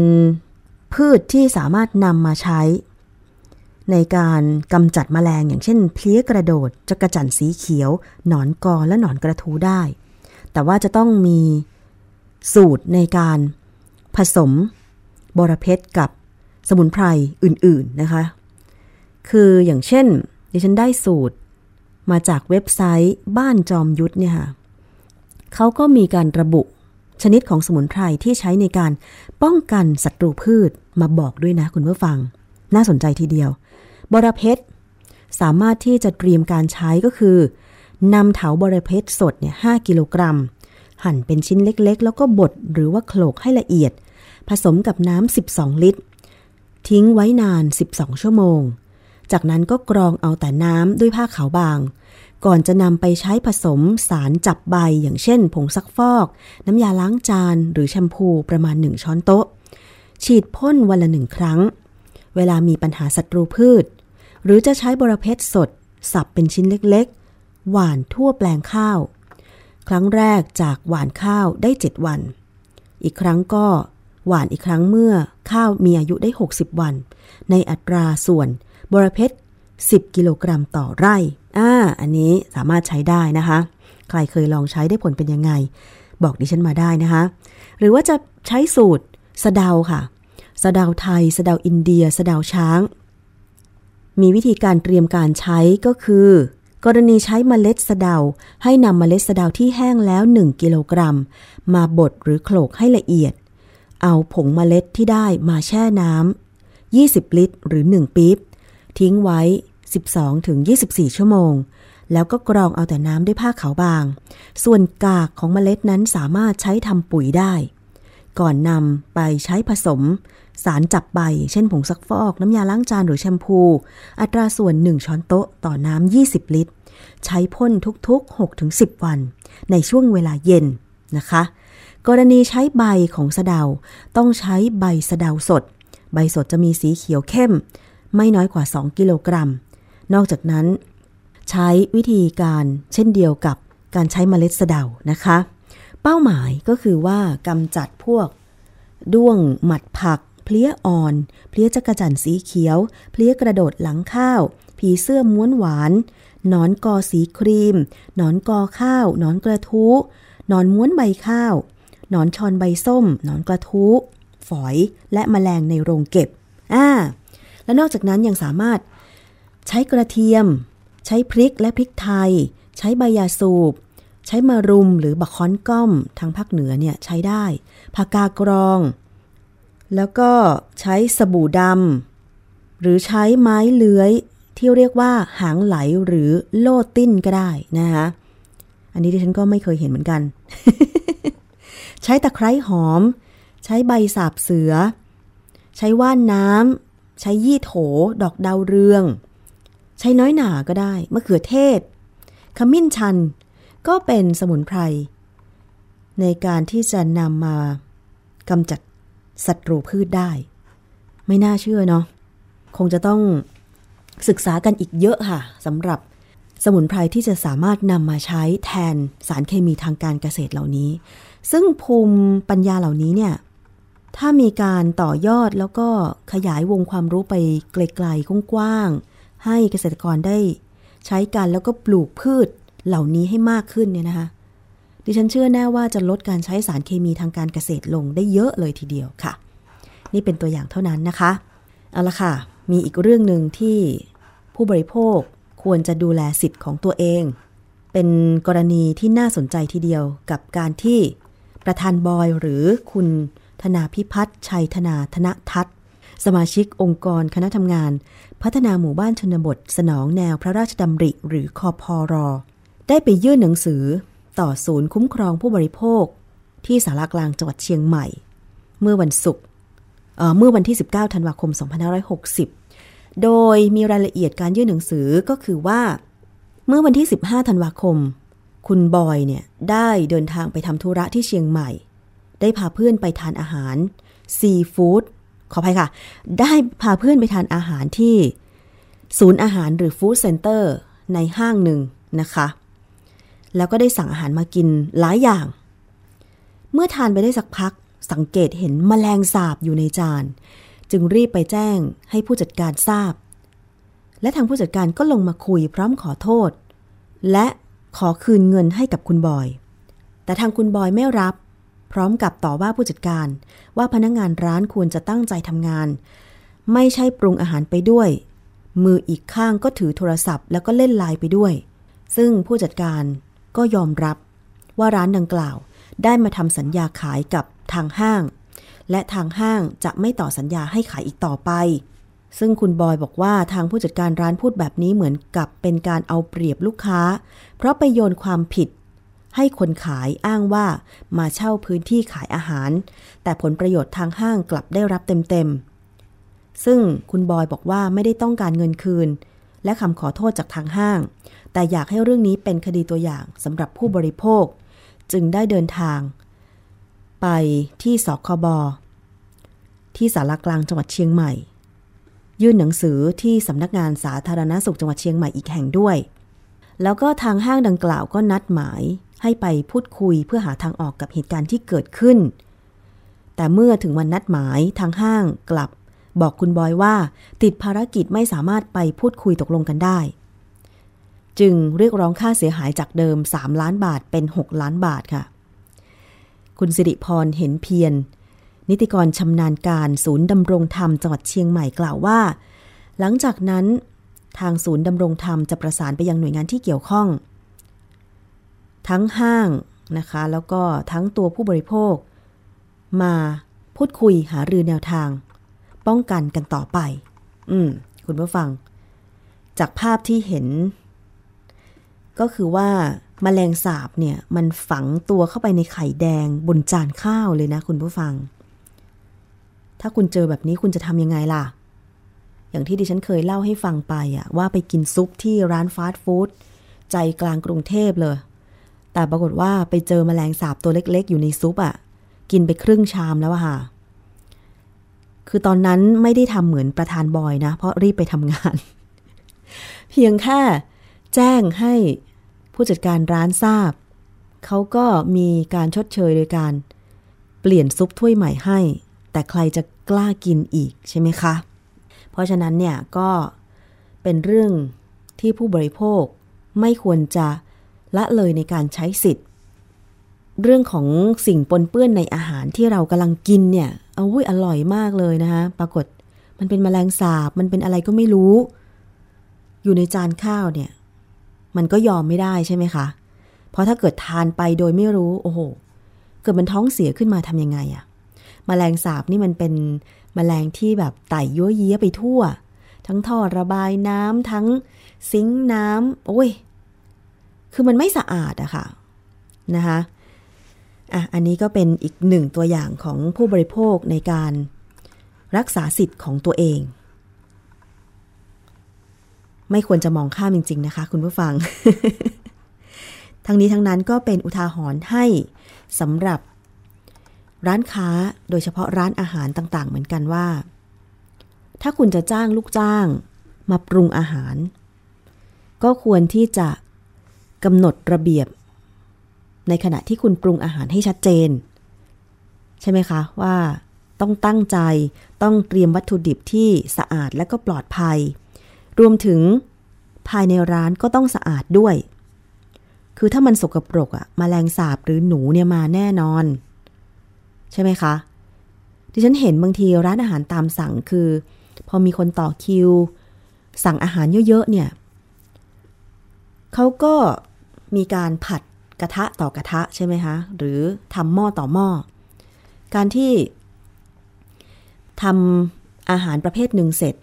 พืชที่สามารถนำมาใช้ ในการกำจัดมแมลงอย่างเช่น เพลี้ยกระโดดจักระจั่นสีเขียว หนอนกอและหนอนกระทูได้ แต่ว่าจะต้องมีสูตรในการผสม บรเพชรกับสมุนไพรอื่น ๆ นะคะ คืออย่างเช่นดิฉันได้สูตรมาจากเว็บไซต์บ้านจอมยุทธเนี่ยค่ะเขาก็มีการระบุชนิดของสมุนไพรที่ใช้ในการป้องกันศัตรูพืชมาบอกด้วยนะคุณผู้ฟัง น่าสนใจทีเดียว บรเพชรสามารถที่จะเตรียมการใช้ก็คือนำเถาบรเพชรสดเนี่ย5กิโลกรัม หั่นเป็นชิ้นเล็กๆ แล้วก็บดหรือว่าโขลกให้ละเอียด ผสมกับน้ำ 12 ลิตร ทิ้งไว้นาน 12 ชั่วโมง จากนั้นก็กรองเอาแต่น้ำด้วยผ้าขาวบาง ก่อนจะนำไปใช้ผสมสารจับใบอย่างเช่น ผงซักฟอก น้ำยาล้างจาน หรือแชมพูประมาณ 1 ช้อนโต๊ะ ฉีดพ่นวันละหนึ่งครั้ง เวลามีปัญหาศัตรูพืช หรือจะใช้บรเพชรสด สับเป็นชิ้นเล็กๆ หว่านทั่วแปลงข้าว ครั้งแรกจากหว่านข้าวได้ 7 วันอีกครั้งก็ หว่านอีกครั้งเมื่อข้าวมีอายุได้ 60 วัน ในอัตราส่วนบรเพชร10 กิโลกรัมต่อไร่อ่าอันนี้สามารถใช้ได้นะคะ ใครเคยลองใช้ได้ผลเป็นยังไง บอกดิฉันมาได้นะคะ หรือว่าจะใช้สูตรสะเดาค่ะสะเดาไทยสะเดาอินเดียสะเดาช้าง มีวิธีการเตรียมการใช้ก็คือ กรณีใช้เมล็ดสะเดา ให้นำเมล็ดสะเดาที่แห้งแล้ว 1 กิโลกรัม มาบดหรือโขลกให้ละเอียด เอาผงเมล็ดที่ได้มาแช่น้ำ 20 ลิตร หรือ 1 ปี๊บ ทิ้งไว้ 12-24 ชั่วโมง แล้วก็กรองเอาแต่น้ำด้วยผ้าขาวบาง ส่วนกากของเมล็ดนั้นสามารถใช้ทำปุ๋ยได้ ก่อนนำไปใช้ผสม สารจับใบ เช่นผงซักฟอก น้ำยาล้างจานหรือแชมพู อัตราส่วน 1 ช้อนโต๊ะต่อน้ำ 20 ลิตร ใช้พ่นทุกๆ 6-10 วัน ในช่วงเวลาเย็นนะคะ กรณีใช้ใบของสะเดา ต้องใช้ใบสะเดาสด ใบสดจะมีสีเขียวเข้ม ไม่น้อยกว่า 2 กิโลกรัม นอกจากนั้น ใช้วิธีการเช่นเดียวกับการใช้เมล็ดสะเดานะคะ เป้าหมายก็คือว่ากำจัดพวก ด้วงหมัดผัก เพลี้ยอ่อน เพลี้ยจักระจั่นสีเขียว เพลี้ยกระโดดหลังข้าว ผีเสื้อม้วนหวานหนอนกอสีครีมหนอนกอข้าวหนอนกระทู้หนอนม้วนใบข้าว นอนชอนใบส้ม นอนกระทู้ฝอยและแมลงในโรงเก็บอ่าและนอกจากนั้นยังสามารถใช้กระเทียม ใช้พริกและพริกไทย ใช้ใบยาสูบ ใช้มารุมหรือบักค้อนก้อมทางภาคเหนือเนี่ยใช้ได้ผักกากรอง แล้วก็ใช้สบู่ดำหรือใช้ไม้เลื้อยที่เรียกว่าหางไหลหรือโลติ้นก็ได้นะคะอันนี้ดิฉันก็ไม่เคยเห็นเหมือนกัน ใช้ตะไคร้หอม ใช้ใบสาบเสือ ใช้ว่านน้ำ ใช้ยี่โถ ดอกดาวเรือง ใช้น้อยหนาก็ได้ มะเขือเทศ ขมิ้นชัน ก็เป็นสมุนไพร ในการที่จะนำมากำจัดศัตรูพืชได้ ไม่น่าเชื่อเนาะ คงจะต้องศึกษากันอีกเยอะค่ะสำหรับสมุนไพรที่จะสามารถนำมาใช้แทนสารเคมีทางการเกษตรเหล่านี้ ซึ่งภูมิปัญญาเหล่านี้เนี่ย ถ้ามีการต่อยอดแล้วก็ขยายวงความรู้ไปไกลๆกว้างๆให้เกษตรกรได้ใช้กันแล้วก็ปลูกพืชเหล่านี้ให้มากขึ้นเนี่ยนะคะดิฉันเชื่อแน่ว่าจะลดการใช้สารเคมีทางการเกษตรลงได้เยอะเลยทีเดียวค่ะ นี่เป็นตัวอย่างเท่านั้นนะคะ เอาละค่ะ มีอีกเรื่องหนึ่งที่ผู้บริโภคควรจะดูแลสิทธิ์ของตัวเอง เป็นกรณีที่น่าสนใจทีเดียวกับการที่ ประธานบอยหรือคุณธนาพิพัฒน์ชัยธนาธนทัศน์สมาชิกองค์กรคณะทำงาน พัฒนาหมู่บ้านชนบท สนองแนวพระราชดำริหรือคอพอรอ ได้ไปยื่นหนังสือต่อศูนย์คุ้มครองผู้บริโภค ที่สารากลางจังหวัดเชียงใหม่ เมื่อวันศุกร์เมื่อวันที่ 19 ธันวาคม 2560 โดยมีรายละเอียดการยื่นหนังสือก็คือว่า เมื่อวันที่ 15 ธันวาคม คุณบอยเนี่ยได้เดินทางไปทำธุระที่เชียงใหม่ ได้พาเพื่อนไปทานอาหารซีฟู้ดขออภัยค่ะ ได้พาเพื่อนไปทานอาหารที่ศูนย์อาหารหรือฟู้ดเซ็นเตอร์ในห้างหนึ่งนะคะ แล้วก็ได้สั่งอาหารมากินหลายอย่าง เมื่อทานไปได้สักพักสังเกตเห็นมแมลงสาบอยู่ในจาน จึงรีบไปแจ้งให้ผู้จัดการทราบ และทางผู้จัดการก็ลงมาคุยพร้อมขอโทษ และ ขอคืนเงินให้กับคุณบอย แต่ทางคุณบอยไม่รับ พร้อมกับต่อว่าผู้จัดการ ว่าพนักงงานร้านควรจะตั้งใจทำงาน ไม่ใช่ปรุงอาหารไปด้วย มืออีกข้างก็ถือโทรศัพท์แล้วก็เล่นไลน์ไปด้วย ซึ่งผู้จัดการก็ยอมรับว่าร้านดังกล่าวได้มาทำสัญญาขายกับทางห้าง และทางห้างจะไม่ต่อสัญญาให้ขายอีกต่อไป ซึ่งคุณบอยบอกว่าทางผู้จัดการร้านพูดแบบนี้เหมือนกับเป็นการเอาเปรียบลูกค้า เพราะไปโยนความผิด ให้คนขายอ้างว่ามาเช่าพื้นที่ขายอาหาร แต่ผลประโยชน์ทางห้างกลับได้รับเต็มๆ ซึ่งคุณบอยบอกว่าไม่ได้ต้องการเงินคืน และคำขอโทษจากทางห้าง แต่อยากให้เรื่องนี้เป็นคดีตัวอย่างสำหรับผู้บริโภค จึงได้เดินทาง ไปที่สคบที่สารกลางจังหวัดเชียงใหม่ ยื่นหนังสือที่สำนักงานสาธารณาสุขจังหวัดเชียงใหม่อีกแห่งด้วย แล้วก็ทางห้างดังกล่าวก็นัดหมายให้ไปพูดคุยเพื่อหาทางออกกับเหตุการณ์ที่เกิดขึ้น แต่เมื่อถึงวันนัดหมายทางห้างกลับ บอกคุณบอยว่า ติดภารกิจไม่สามารถไปพูดคุยตกลงกันได้ จึงเรียกร้องค่าเสียหายจากเดิม 3 ล้านบาทเป็น 6 ล้านบาทค่ะ คุณสิริพรเห็นเพียร นิติกรชำนาญการศูนย์ดำรงธรรมจังหวัดเชียงใหม่กล่าวว่า หลังจากนั้น ทางศูนย์ดำรงธรรมจะประสานไปยังหน่วยงานที่เกี่ยวข้อง ทั้งห้างนะคะ แล้วก็ทั้งตัวผู้บริโภค มาพูดคุยหารือแนวทาง ป้องกันกันต่อไป อืม คุณผู้ฟัง จากภาพที่เห็น ก็คือว่ามาแมลงสาบเนี่ย มันฝังตัวเข้าไปในไข่แดงบนจานข้าวเลยนะคุณผู้ฟัง ถ้าคุณเจอแบบนี้คุณจะทำยังไงล่ะ อย่างที่ดิฉันเคยเล่าให้ฟังไปอะว่าไปกินซุปที่ร้านฟาสต์ฟู้ดใจกลางกรุงเทพเลย แต่ปรากฏว่าไปเจอมแมลงสาบตัวเล็ก ๆ อยู่ในซุปอะกินไปครึ่งชามแล้วอะค่ะ คือตอนนั้นไม่ได้ทำเหมือนประธานบอยนะ เพราะรีบไปทำงาน เพียงแค่แจ้งให้ผู้จัดการร้านทราบ เขาก็มีการชดเชยโดยการ เปลี่ยนซุปถ้วยใหม่ให้ แต่ใครจะกล้ากินอีกใช่ไหมคะ เพราะฉะนั้นเนี่ยก็เป็นเรื่องที่ผู้บริโภคไม่ควรจะละเลยในการใช้สิทธิ์ เรื่องของสิ่งปนเปื้อนในอาหารที่เรากำลังกินเนี่ยเอาวุ้ยอร่อยมากเลยนะคะปรากฏมันเป็นมแมลงสาบมันเป็นอะไรก็ไม่รู้ อยู่ในจานข้าวเนี่ย มันก็ยอมไม่ได้ใช่ไหมคะ เพราะถ้าเกิดทานไปโดยไม่รู้ โอ้โห เกิดมันท้องเสียขึ้นมาทำยังไงอะ มแมลงสาบนี่มันเป็นมแมลงที่แบบไต่ยั่วเยี้ยไปทั่ว ทั้งท่อระบายน้ำทั้งซิงน้ำโอ้ย คือมันไม่สะอาดอะค่ะนะคะอะอันนี้ก็เป็นอีกหนึ่งตัวอย่างของผู้บริโภคในการรักษาสิทธิ์ของตัวเอง ไม่ควรจะมองข้ามจริง ๆ นะคะ คุณผู้ฟัง ทั้งนี้ทั้งนั้นก็เป็นอุทาหรณ์ให้สำหรับ ร้านค้าโดยเฉพาะร้านอาหารต่างๆ เหมือนกันว่า ถ้าคุณจะจ้างลูกจ้างมาปรุงอาหาร ก็ควรที่จะกำหนดระเบียบ ในขณะที่คุณปรุงอาหารให้ชัดเจน ใช่ไหมคะว่าต้องตั้งใจต้องเตรียมวัตถุดิบที่สะอาดและก็ปลอดภัย รวมถึงภายในร้านก็ต้องสะอาดด้วย คือถ้ามันสกปรกอะมแมลงสาบหรือหนูเนี่ยมาแน่นอน ใช่ไหมคะดิฉันเห็นบางทีร้านอาหารตามสั่งคือ พอมีคนต่อคิว สั่งอาหารเยอะๆเนี่ยเขาก็มีการผัดกระทะต่อกระทะใช่ไหมคะหรือทำหม้อต่อหม้อการที่ทำอาหารประเภทหนึ่งเสร็จ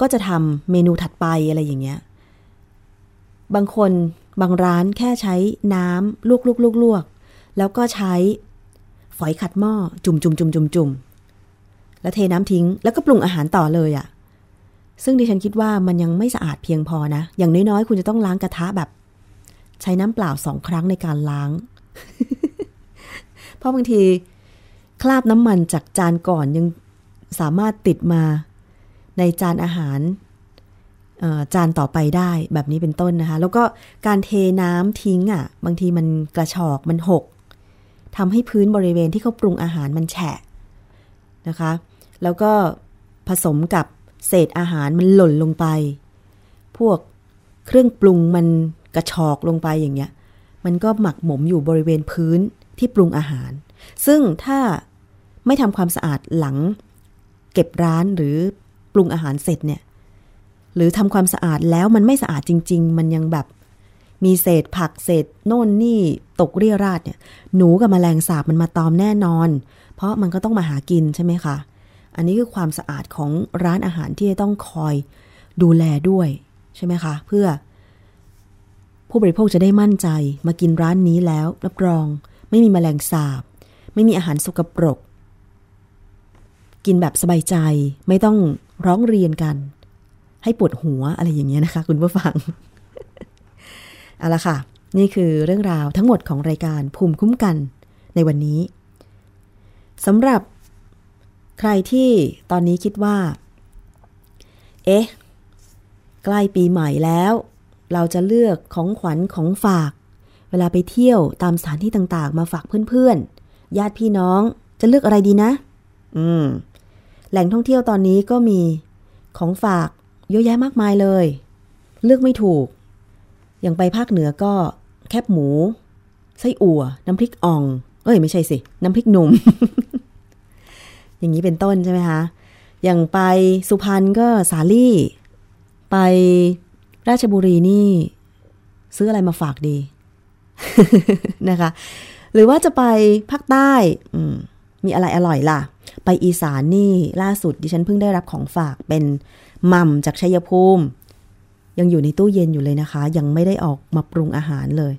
ก็จะทำเมนูถัดไปอะไรอย่างเงี้ยบางคนบางร้านแค่ใช้น้ำลวกลวกลวกลวกแล้วก็ใช้ ฝอยขัดหม้อจุ่มจุ่มจุ่มจุ่มจุ่มแล้วเทน้ำทิ้งแล้วก็ปรุงอาหารต่อเลยอะ่ะ ซึ่งดิฉันคิดว่ามันยังไม่สะอาดเพียงพอนะ อย่างน้อยๆ คุณจะต้องล้างกระทะแบบ ใช้น้ำเปล่าสองครั้งในการล้าง เพราะบางที คราบน้ำมันจากจานก่อนยังสามารถติดมาในจานอาหารจานต่อไปได้แบบนี้เป็นต้นนะคะ แล้วก็การเทน้ำทิ้งอะ่ะ บางทีมันกระชอกมันหก ทำให้พื้นบริเวณที่เขาปรุงอาหารมันแฉะนะคะ แล้วก็ผสมกับเศษอาหารมันหล่นลงไป พวกเครื่องปรุงมันกระชอกลงไปอย่างเงี้ย มันก็หมักหมมอยู่บริเวณพื้นที่ปรุงอาหาร ซึ่งถ้าไม่ทำความสะอาดหลัง เก็บร้านหรือปรุงอาหารเสร็จเนี่ย หรือทำความสะอาดแล้วมันไม่สะอาดจริง ๆ มันยังแบบ มีเศษผักเศษโน่นนี่ตกเรี่ยราดเนี่ย หนูกับมแมลงสาบมันมาตอมแน่นอน เพราะมันก็ต้องมาหากินใช่ไหมคะ อันนี้คือความสะอาดของร้านอาหารที่ต้องคอยดูแลด้วยใช่ไหมคะ เพื่อ ผู้บริโภคจะได้มั่นใจมากินร้านนี้แล้วรับรอง ไม่มีมแมลงสาบ ไม่มีอาหารสกปรก กินแบบสบายใจไม่ต้องร้องเรียนกัน ให้ปวดหัวอะไรอย่างเงี้ยนะคะ คุณผู้ฟัง เอาละค่ะ นี่คือเรื่องราวทั้งหมดของรายการภูมิคุ้มกันในวันนี้สำหรับใครที่ตอนนี้คิดว่า เอ๊ะ ใกล้ปีใหม่แล้ว เราจะเลือกของขวัญของฝาก เวลาไปเที่ยวตามสถานที่ต่างๆ มาฝากเพื่อนๆ ญาติพี่น้องจะเลือกอะไรดีนะ อืม แหล่งท่องเที่ยวตอนนี้ก็มีของฝากเยอะแยะมากมายเลย เลือกไม่ถูก อย่างไปภาคเหนือก็แคบหมู ไส้อั่ว น้ำพริกอ่อง เอ้ยไม่ใช่สิ น้ำพริกหนุ่ม อย่างนี้เป็นต้นใช่ไหมคะ อย่างไปสุพรรณก็สาลี่ ไปราชบุรีนี่ ซื้ออะไรมาฝากดีนะคะ หรือว่าจะไปภาคใต้มีอะไรอร่อยล่ะ ไปอีสานนี่ล่าสุดดิฉันเพิ่งได้รับของฝากเป็นมัมจากชัยภูมิ ยังอยู่ในตู้เย็นอยู่เลยนะคะ ยังไม่ได้ออกมาปรุงอาหารเลย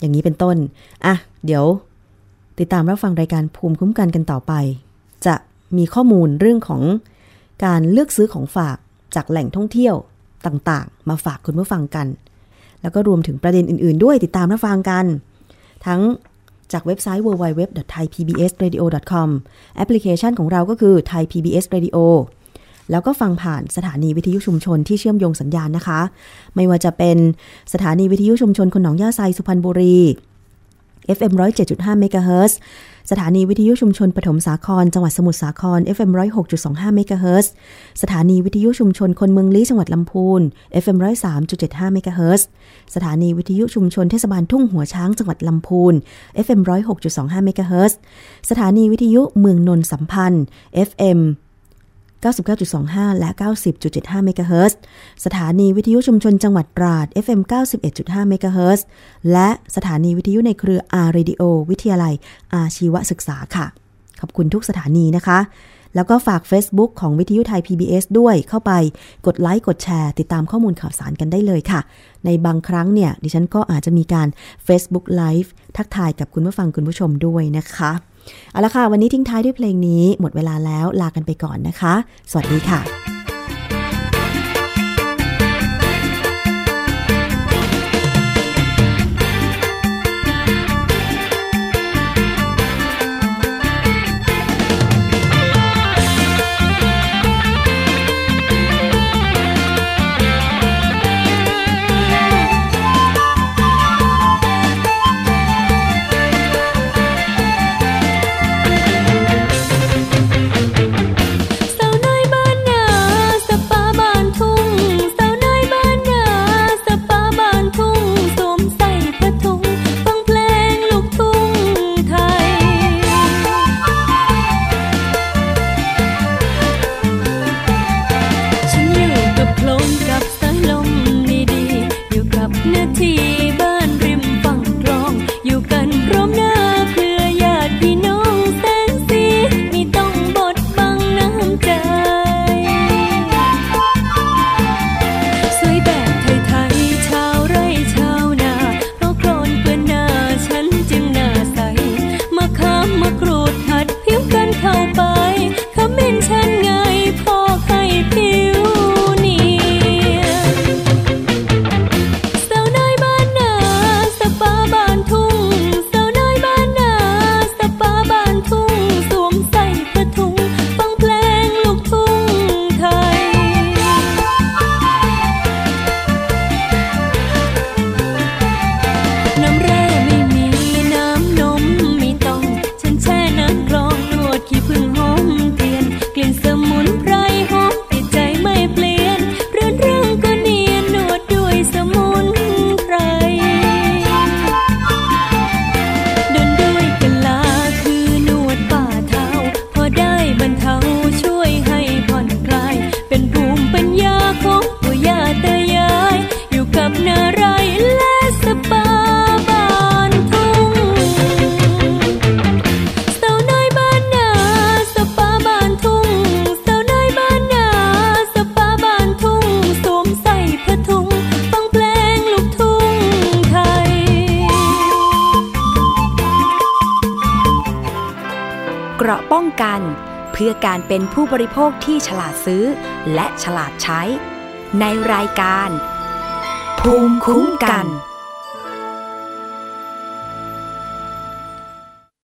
อย่างนี้เป็นต้น อะ เดี๋ยว ติดตามรับฟังรายการภูมิคุ้มกันกันต่อไป จะมีข้อมูลเรื่องของการเลือกซื้อของฝากจากแหล่งท่องเที่ยวต่างๆ มาฝากคุณผู้ฟังกัน แล้วก็รวมถึงประเด็นอื่น ๆ ด้วยติดตามรับฟังกัน ทั้งจากเว็บไซต์ www.thaipbsradio.com แอปพลิเคชันของเราก็คือ Thai PBS Radio แล้วก็ฟังผ่านสถานีวิทยุชุมชนที่เชื่อมโยงสัญญาณนะคะ ไม่ว่าจะเป็นสถานีวิทยุชุมชนคนหนองย่าไซสุพรรณบุรี FM 107.5เมกะเฮิรตซ์สถานีวิทยุชุมชนปฐมสาคร จังหวัดสมุทรสาคร FM 106.25เมกะเฮิรตซ์สถานีวิทยุชุมชนคนเมืองลี้จังหวัดลำพูน FM 103.75เมกะเฮิรตซ์สถานีวิทยุชุมชนเทศบาลทุ่งหัวช้างจังหวัดลำพูน FM 106.25เมกะเฮิรตซ์สถานีวิทยุเมืองนนสัมพันธ์ FM 99.25 และ 90.75 เมกะเฮิรตซ์ สถานีวิทยุชุมชนจังหวัดตราด FM 91.5 เมกะเฮิรตซ์ และสถานีวิทยุในเครืออาร์เรดิโอวิทยาลัยอาชีวศึกษาค่ะ ขอบคุณทุกสถานีนะคะ แล้วก็ฝาก Facebook ของวิทยุไทย PBS ด้วยเข้าไปกดไลค์กดแชร์ ติดตามข้อมูลข่าวสารกันได้เลยค่ะ ในบางครั้งเนี่ย ดิฉันก็อาจจะมีการ Facebook Live ทักทายกับคุณผู้ฟังคุณผู้ชมด้วยนะคะเอาละค่ะ วันนี้ทิ้งท้ายด้วยเพลงนี้หมดเวลาแล้วลากันไปก่อนนะคะ สวัสดีค่ะ เป็นผู้บริโภคที่ฉลาดซื้อ และฉลาดใช้ ในรายการ ภูมิคุ้มกัน